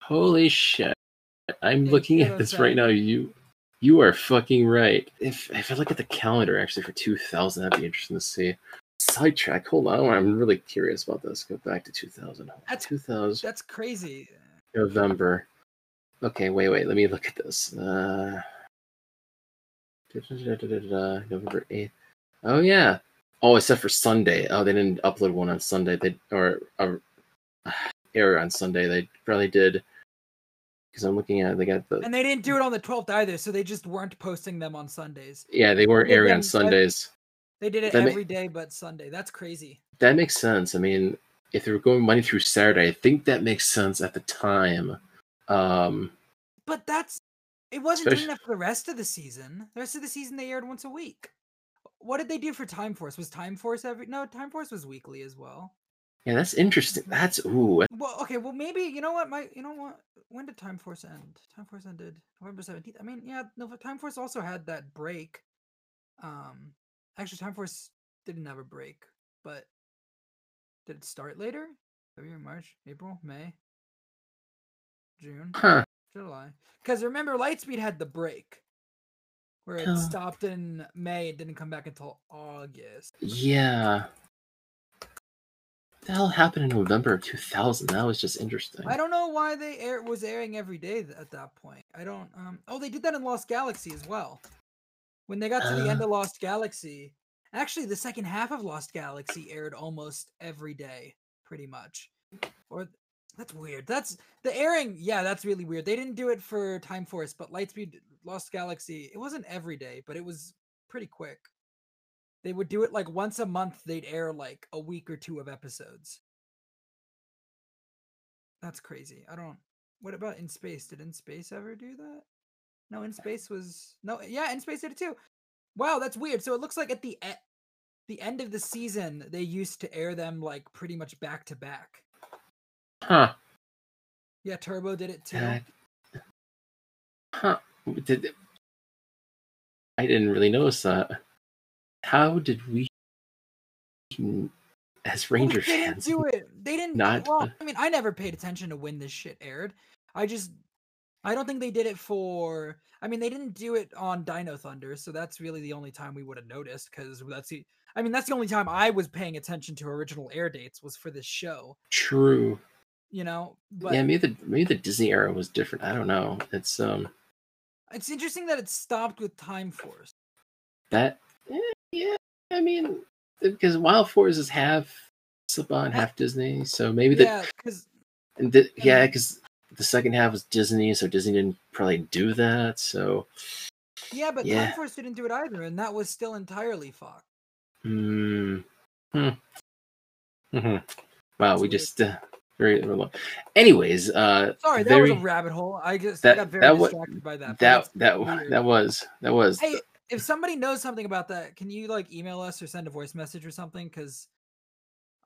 Holy shit! I'm looking at this right now. You, you are fucking right. If if I look at the calendar actually for 2000, that'd be interesting to see. Sidetrack. Hold on, I'm really curious about this. Go back to 2000. That's- 2000 That's crazy. November. Okay, wait, wait. Let me look at this. Uh, November 8th. Oh yeah. Oh, except for Sunday. Oh, they didn't upload one on Sunday. They or uh, air on Sunday. They probably did. Because I'm looking at, it, they got the And they didn't do it on the 12th either, so they just weren't posting them on Sundays. yeah, they weren't did airing on Sundays. They did it That ma- every day but Sunday. That's crazy. That makes sense. I mean, if they were going Monday through Saturday, I think that makes sense at the time. Um, But that's it wasn't doing that for the rest of the season. The rest of the season they aired once a week. What did they do for Time Force? Was Time Force every no, Time Force was weekly as well. Yeah, that's interesting. That's ooh, Well, okay, well maybe you know what, my you know what when did Time Force end? Time Force ended November 17th. I mean, yeah, no Time Force also had that break. Um actually Time Force didn't have a break, but did it start later? February, March, April, May, June. huh? July. Because remember, Lightspeed had the break where it Oh. stopped in May. It didn't come back until August. Yeah. What the hell happened in November of 2000? That was just interesting. I don't know why they air was airing every day at that point. I don't. Um. Oh, they did that in Lost Galaxy as well. When they got to the end Uh. of Lost Galaxy, actually, the second half of Lost Galaxy aired almost every day, pretty much. Or that's weird. That's the airing. Yeah, that's really weird. They didn't do it for Time Force, but Lightspeed Lost Galaxy. It wasn't every day, but it was pretty quick. They would do it like once a month. They'd air like a week or two of episodes. That's crazy. I don't. What about In Space? Did In Space ever do that? No, In Space was no. Yeah, In Space did it too. Wow, that's weird. So it looks like at the e- the end of the season, they used to air them like pretty much back to back. Huh. Yeah, Turbo did it too. That- Huh. Did I didn't really notice that. How did we as Well, Ranger they didn't fans do it. They didn't. not- Well, I mean, I never paid attention to when this shit aired. I just, I don't think they did it for. I mean, they didn't do it on Dino Thunder, so that's really the only time we would have noticed. Because that's the. I mean, that's the only time I was paying attention to original air dates was for this show. True. You know, but yeah, maybe the maybe the Disney era was different. I don't know. It's um it's interesting that it stopped with Time Force. that eh, yeah, I mean because Wild Force is half Saban, half Disney, so maybe the Yeah, because yeah, because the second half was Disney, so Disney didn't probably do that. So yeah, but Yeah. Time Force didn't do it either, and that was still entirely Fox. Hmm. Hmm. hmm Wow, we just uh, very long. Anyways, uh, Sorry, that very, was a rabbit hole. I just I that- got very that distracted by that. that that weird. that was that was Hey, if somebody knows something about that, can you like email us or send a voice message or something? Because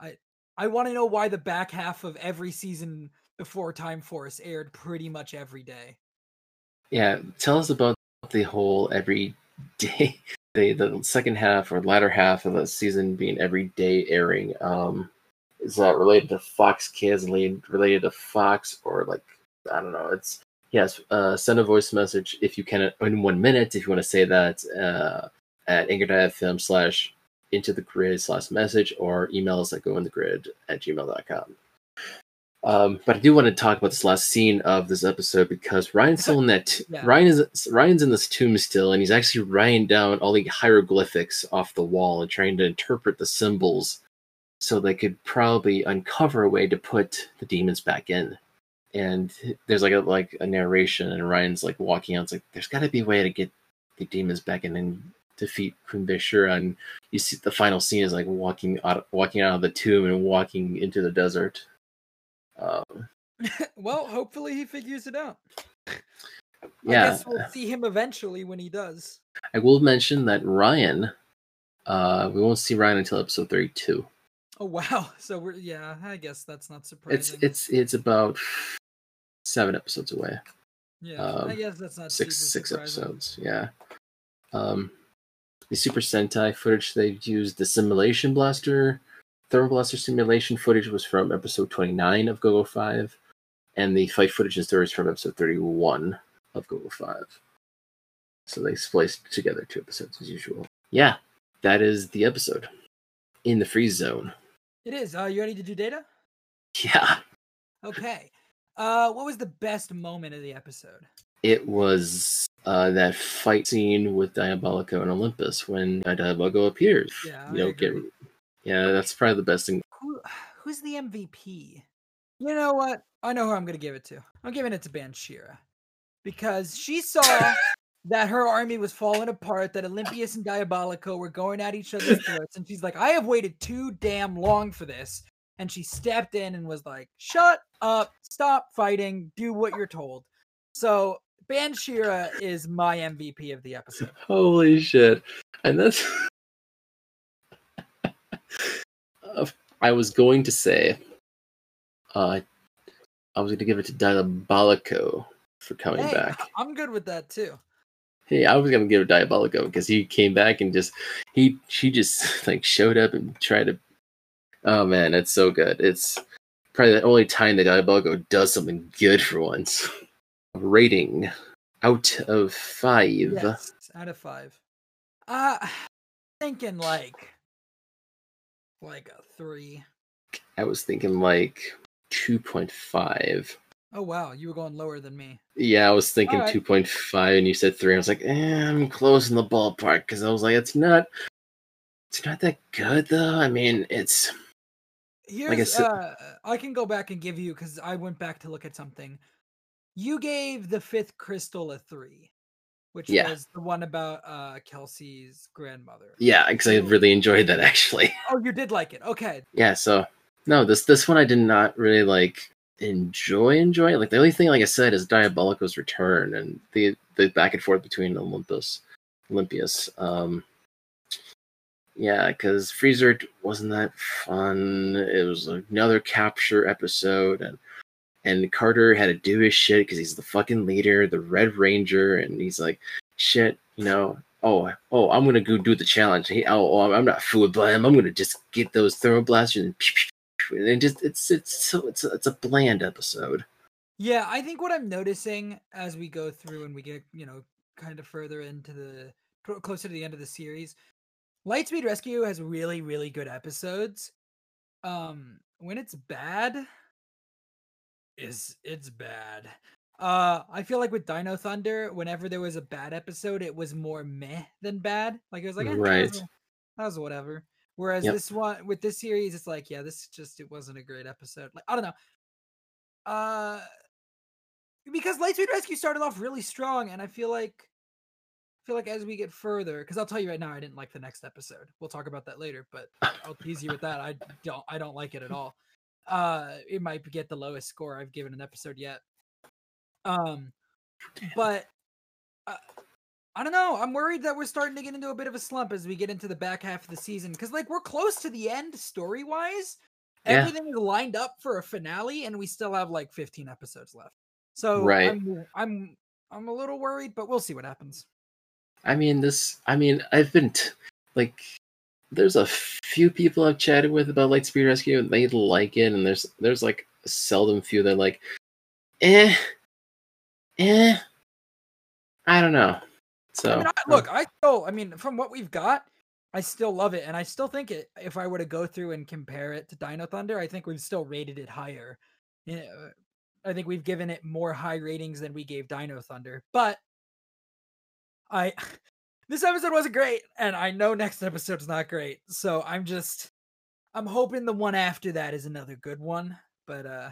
I I want to know why the back half of every season before Time Force aired pretty much every day. yeah. Tell us about the whole every <laughs> day they the second half or latter half of the season being every day airing. Um, is that related to Fox Kids, related related to Fox, or like I don't know? It's yes. Uh, send a voice message if you can in one minute if you want to say that uh, at anchor.fm slash into the grid slash message or emails that go in the grid at gmail.com. Um, but I do want to talk about this last scene of this episode because Ryan's still in that. T- <laughs> Yeah. Ryan is Ryan's in this tomb still, and he's actually writing down all the hieroglyphics off the wall and trying to interpret the symbols, so they could probably uncover a way to put the demons back in. And there's like a like a narration, and Ryan's like walking out. It's like there's got to be a way to get the demons back in and defeat Queen Bansheera. And you see the final scene is like walking out, walking out of the tomb and walking into the desert. Um, <laughs> well, hopefully he figures it out. I yeah, guess we'll see him eventually when he does. I will mention that Ryan. Uh, we won't see Ryan until episode thirty-two. Oh wow! <laughs> So we're yeah. I guess that's not surprising. It's it's it's about seven episodes away. yeah. I um, guess that's not six six surprising. episodes. Yeah. Um, the Super Sentai footage they used the simulation blaster, thermal blaster simulation footage was from episode twenty nine of GoGo Five, and the fight footage and stories from episode thirty one of GoGo Five. So they spliced together two episodes as usual. Yeah, that is the episode in the freeze zone. It is. Uh, you ready to do data? Yeah, Okay. Uh, what was the best moment of the episode? it was uh, that fight scene with Diabolico and Olympus when Diabolico appears. Yeah, you know, get yeah, that's probably the best thing. Who who's the MVP? You know what? I know who I'm gonna give it to. I'm giving it to Bansheera. Because she saw <laughs> that her army was falling apart, that Olympius and Diabolico were going at each other's throats, and she's like, I have waited too damn long for this. And she stepped in and was like, Shut up, stop fighting, do what you're told. So Bansheera is my MVP of the episode. <laughs> Holy shit! And that's. <laughs> I was going to say, uh, I was going to give it to Diabolico for coming Hey, back. I'm good with that too. Hey, I was gonna give it Diabolico because he came back and just he she just <laughs> like showed up and tried to. Oh man, it's so good. It's probably the only time that Diabolico does something good for once. <laughs> Rating out of five. Yes, out of five. Uh thinking like like a three. I was thinking like two point five. Oh wow, you were going lower than me. Yeah, I was thinking point five, and you said three. I was like, eh, I'm close in the ballpark because I was like, it's not, it's not that good though. I mean, it's Here's I said- uh I can go back and give you because I went back to look at something. You gave the fifth crystal a three, which Yeah. was the one about uh Kelsey's grandmother. yeah, because I really enjoyed that <laughs> actually. Oh, you did like it. Okay. yeah so no this this one i did not really like enjoy enjoy like the only thing like i said is diabolico's return and the the back and forth between olympus olympius um yeah because freezer wasn't that fun it was another capture episode and and carter had to do his shit because he's the fucking leader the red ranger and he's like shit you know oh, oh, I'm gonna go do the challenge. He, oh, oh, I'm not fooled by him. I'm gonna just get those thermal blasters and, and it just it's it's so it's a, it's a bland episode. Yeah, I think what I'm noticing as we go through and we get, you know, kind of further into the closer to the end of the series, Lightspeed Rescue has really, really good episodes. Um, when it's bad, is it's bad. Uh, I feel like with Dino Thunder, whenever there was a bad episode, it was more meh than bad. Like it was like, eh, that was Right. that was whatever. Whereas Yep. this one with this series, it's like, yeah, this just it wasn't a great episode. Like I don't know. Uh, because Lightspeed Rescue started off really strong, and I feel like, I feel like as we get further, because I'll tell you right now, I didn't like the next episode. We'll talk about that later, but I'll tease you with that. I don't, I don't like it at all. Uh, it might get the lowest score I've given an episode yet. Um, but uh, I don't know. I'm worried that we're starting to get into a bit of a slump as we get into the back half of the season because, like, we're close to the end story wise. Yeah. Everything is lined up for a finale, and we still have like 15 episodes left. So Right. I'm, I'm, I'm a little worried, but we'll see what happens. I mean, this. I mean, I've been t- like, there's a few people I've chatted with about Lightspeed Rescue, and they like it, and there's there's like a seldom few that are like, eh, eh. I don't know. So I mean, I, look, I still, I mean, from what we've got, I still love it, and I still think it. If I were to go through and compare it to Dino Thunder, I think we've still rated it higher. Yeah, I think we've given it more high ratings than we gave Dino Thunder, but I. <sighs> This episode wasn't great, and I know next episode's not great. So I'm just, I'm hoping the one after that is another good one, but uh,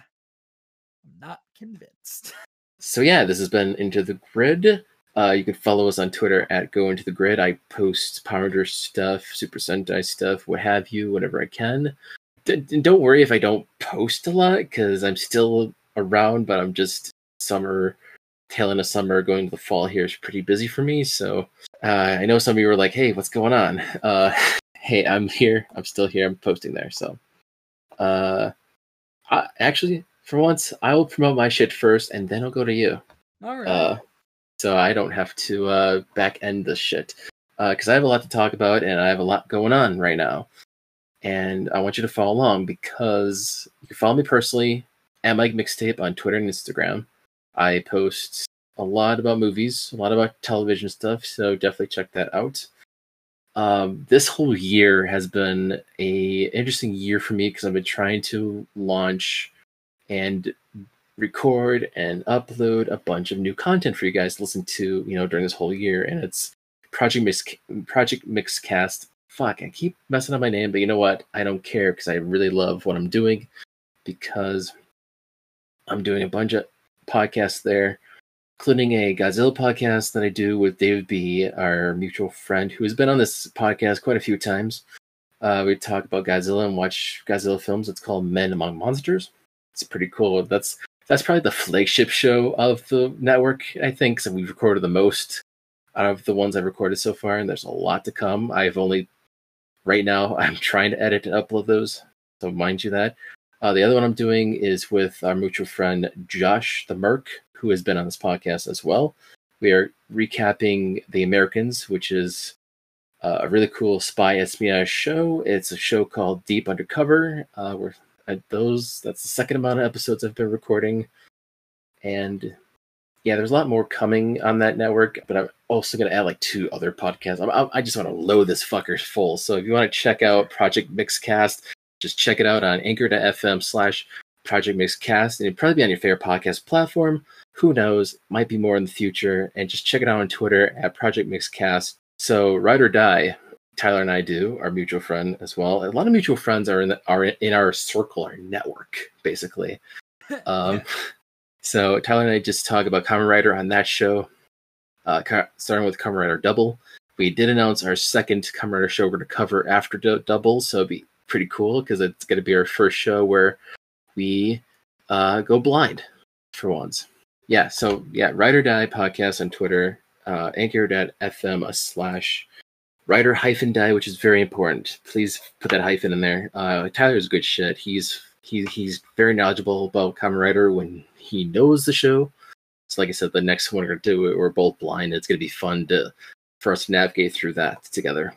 I'm not convinced. <laughs> So yeah, this has been Into the Grid. Uh, you can follow us on Twitter at Go Into the Grid. I post Power Rangers stuff, Super Sentai stuff, what have you, whatever I can. D- don't worry if I don't post a lot because I'm still around, but I'm just summer, tail end of summer, going to the fall here is pretty busy for me. So uh, I know some of you were like, "Hey, what's going on?" Uh, <laughs> hey, I'm here. I'm still here. I'm posting there. So, uh, I, actually, for once, I will promote my shit first, and then I'll go to you. All right. Uh, so I don't have to uh, back end this shit because I have a lot to talk about and I have a lot going on right now. And I want you to follow along because you can follow me personally at Mike Mixtape on Twitter and Instagram. I post a lot about movies, a lot about television stuff, so definitely check that out. Um, this whole year has been a interesting year for me because I've been trying to launch and record and upload a bunch of new content for you guys to listen to, you know, during this whole year. And it's Project Mix Project Mixcast. Fuck, I keep messing up my name, but you know what? I don't care because I really love what I'm doing because I'm doing a bunch of podcasts there, including a Godzilla podcast that I do with David B, our mutual friend who has been on this podcast quite a few times. Uh, we talk about Godzilla and watch Godzilla films. It's called Men Among Monsters. It's pretty cool. That's that's probably the flagship show of the network, I think. So we've recorded the most out of the ones I've recorded so far, and there's a lot to come. I've only right now <laughs> I'm trying to edit and upload those, so mind you that. Uh, the other one I'm doing is with our mutual friend Josh the Merc, who has been on this podcast as well. We are recapping The Americans, which is uh, a really cool spy espionage show. It's a show called Deep Undercover. Uh, we're at those. That's the second amount of episodes I've been recording, and yeah, there's a lot more coming on that network. But I'm also to add like two other podcasts. I'm, I just want to load this fucker full. So if you want to check out Project Mixcast, just check it out on Anchor.fm slash Project Mixcast, and it'll probably be on your favorite podcast platform. Who knows? Might be more in the future. And just check it out on Twitter at Project Mixcast. So ride or die, Tyler and I do, our mutual friend as well. A lot of mutual friends are in the, are in our circle, our network, basically. <laughs> Um, so Tyler and I just talk about Kamen Rider on that show, uh, starting with Kamen Rider Double. We did announce our second Kamen Rider show we're going to cover after D- Double, so it'd be pretty cool because it's going to be our first show where we uh, go blind for once. Yeah, so yeah, Ride or Die podcast on Twitter, uh, anchor.fm slash writer hyphen die, which is very important. Please put that hyphen in there. Uh, Tyler's good shit. He's he, he's very knowledgeable about Kamen Rider when he knows the show. So, like I said, the next one we're gonna do, we're both blind. It's gonna be fun to for us to navigate through that together.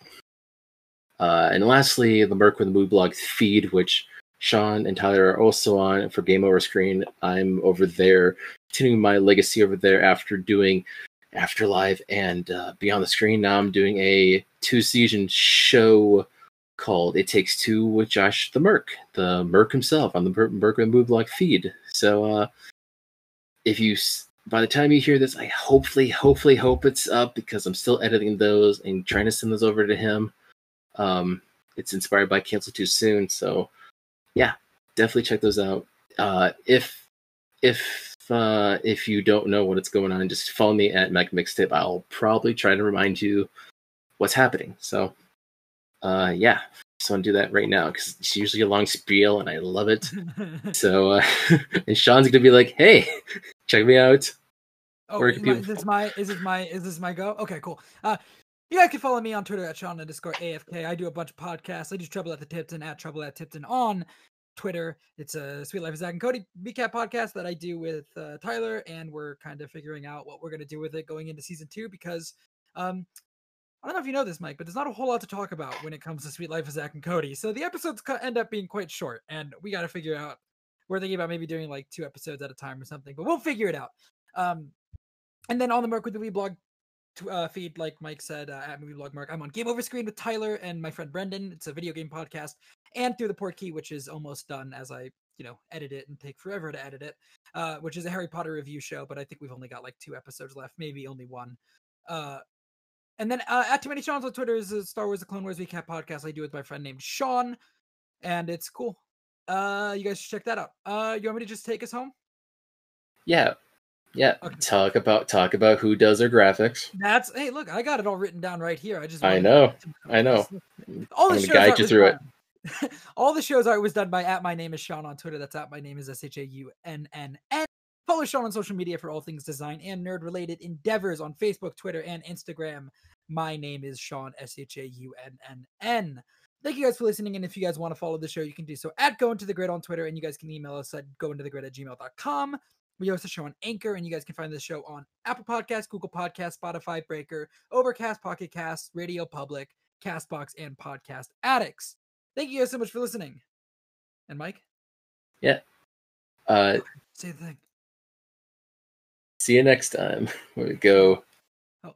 Uh, and lastly, the Merc with the Mood Blog feed, which Sean and Tyler are also on for Game Over Screen. I'm over there, continuing my legacy over there after doing Afterlife and uh, Beyond the Screen. Now I'm doing a two season show called It Takes Two with Josh the Merc, the Merc himself on the Mer- Merc Mood Blog feed. So uh, if you, by the time you hear this, I hopefully, hopefully, hope it's up because I'm still editing those and trying to send those over to him. Um, it's inspired by Cancel Too Soon, so yeah, definitely check those out. Uh, if if uh, if you don't know what it's going on, just follow me at Mac Mixtape. I'll probably try to remind you what's happening. So, uh, yeah, want to do that right now because it's usually a long spiel and I love it. <laughs> So, uh, <laughs> and Sean's gonna be like, "Hey, check me out." Oh, Where is, my, is this my is this my is this my go? Okay, cool. Uh, you guys can follow me on Twitter at Sean underscore AFK. I do a bunch of podcasts. I do Trouble at the Tipton at Trouble at Tipton on Twitter. It's a Suite Life of Zack and Cody recap podcast that I do with uh, Tyler, and we're kind of figuring out what we're gonna do with it going into season two because Um, I don't know if you know this, Mike, but there's not a whole lot to talk about when it comes to Suite Life of Zack and Cody. So the episodes end up being quite short, and we got to figure out. We're thinking about maybe doing like two episodes at a time or something, but we'll figure it out. Um, and then on the Mark with the Wee blog t- uh, feed, like Mike said, uh, at Movie Blog Mark, I'm on Game Over Screen with Tyler and my friend Brendan. It's a video game podcast, and through the Portkey, which is almost done as I, you know, edit it and take forever to edit it, uh, which is a Harry Potter review show. But I think we've only got like two episodes left, maybe only one. Uh, and then uh, at Too Many Sean's on Twitter is a Star Wars: The Clone Wars recap podcast I do with my friend named Sean, and it's cool. Uh, you guys should check that out. Uh, you want me to just take us home? Yeah, yeah. Okay. Talk about talk about who does their graphics. That's hey, look, I got it all written down right here. I just I know, I know. <laughs> <laughs> All the shows guide you through it. all the shows art was done by at my name is Sean on Twitter. That's at my name is S H A U N N N. Follow Sean on social media for all things design and nerd related endeavors on Facebook, Twitter, and Instagram. My name is Sean S H A U N N N. Thank you guys for listening. And if you guys want to follow the show, you can do so at Go Into the Grid on Twitter, and you guys can email us at gointothegrid at gmail.com. We host the show on Anchor, and you guys can find the show on Apple Podcasts, Google Podcasts, Spotify, Breaker, Overcast, Pocket Cast, Radio Public, Castbox, and Podcast Addicts. Thank you guys so much for listening. And Mike, Yeah. Uh, say the thing. See you next time. <laughs> We go. Oh.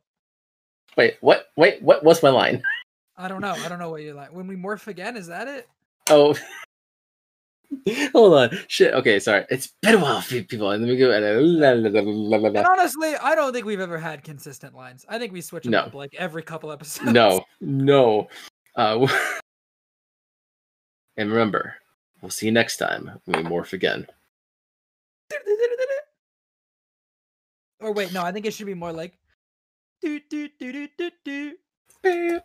Wait, what? Wait, what? What's my line? <laughs> I don't know. I don't know what you're like. When we morph again, is that it? Oh, <laughs> hold on. Shit. Okay, sorry. It's been a while, people. And let me go. And honestly, I don't think we've ever had consistent lines. I think we switch them No. up like every couple episodes. No, no. Uh, and remember, we'll see you next time when we morph again. Or wait, no, I think it should be more like. Do, do, do, do, do.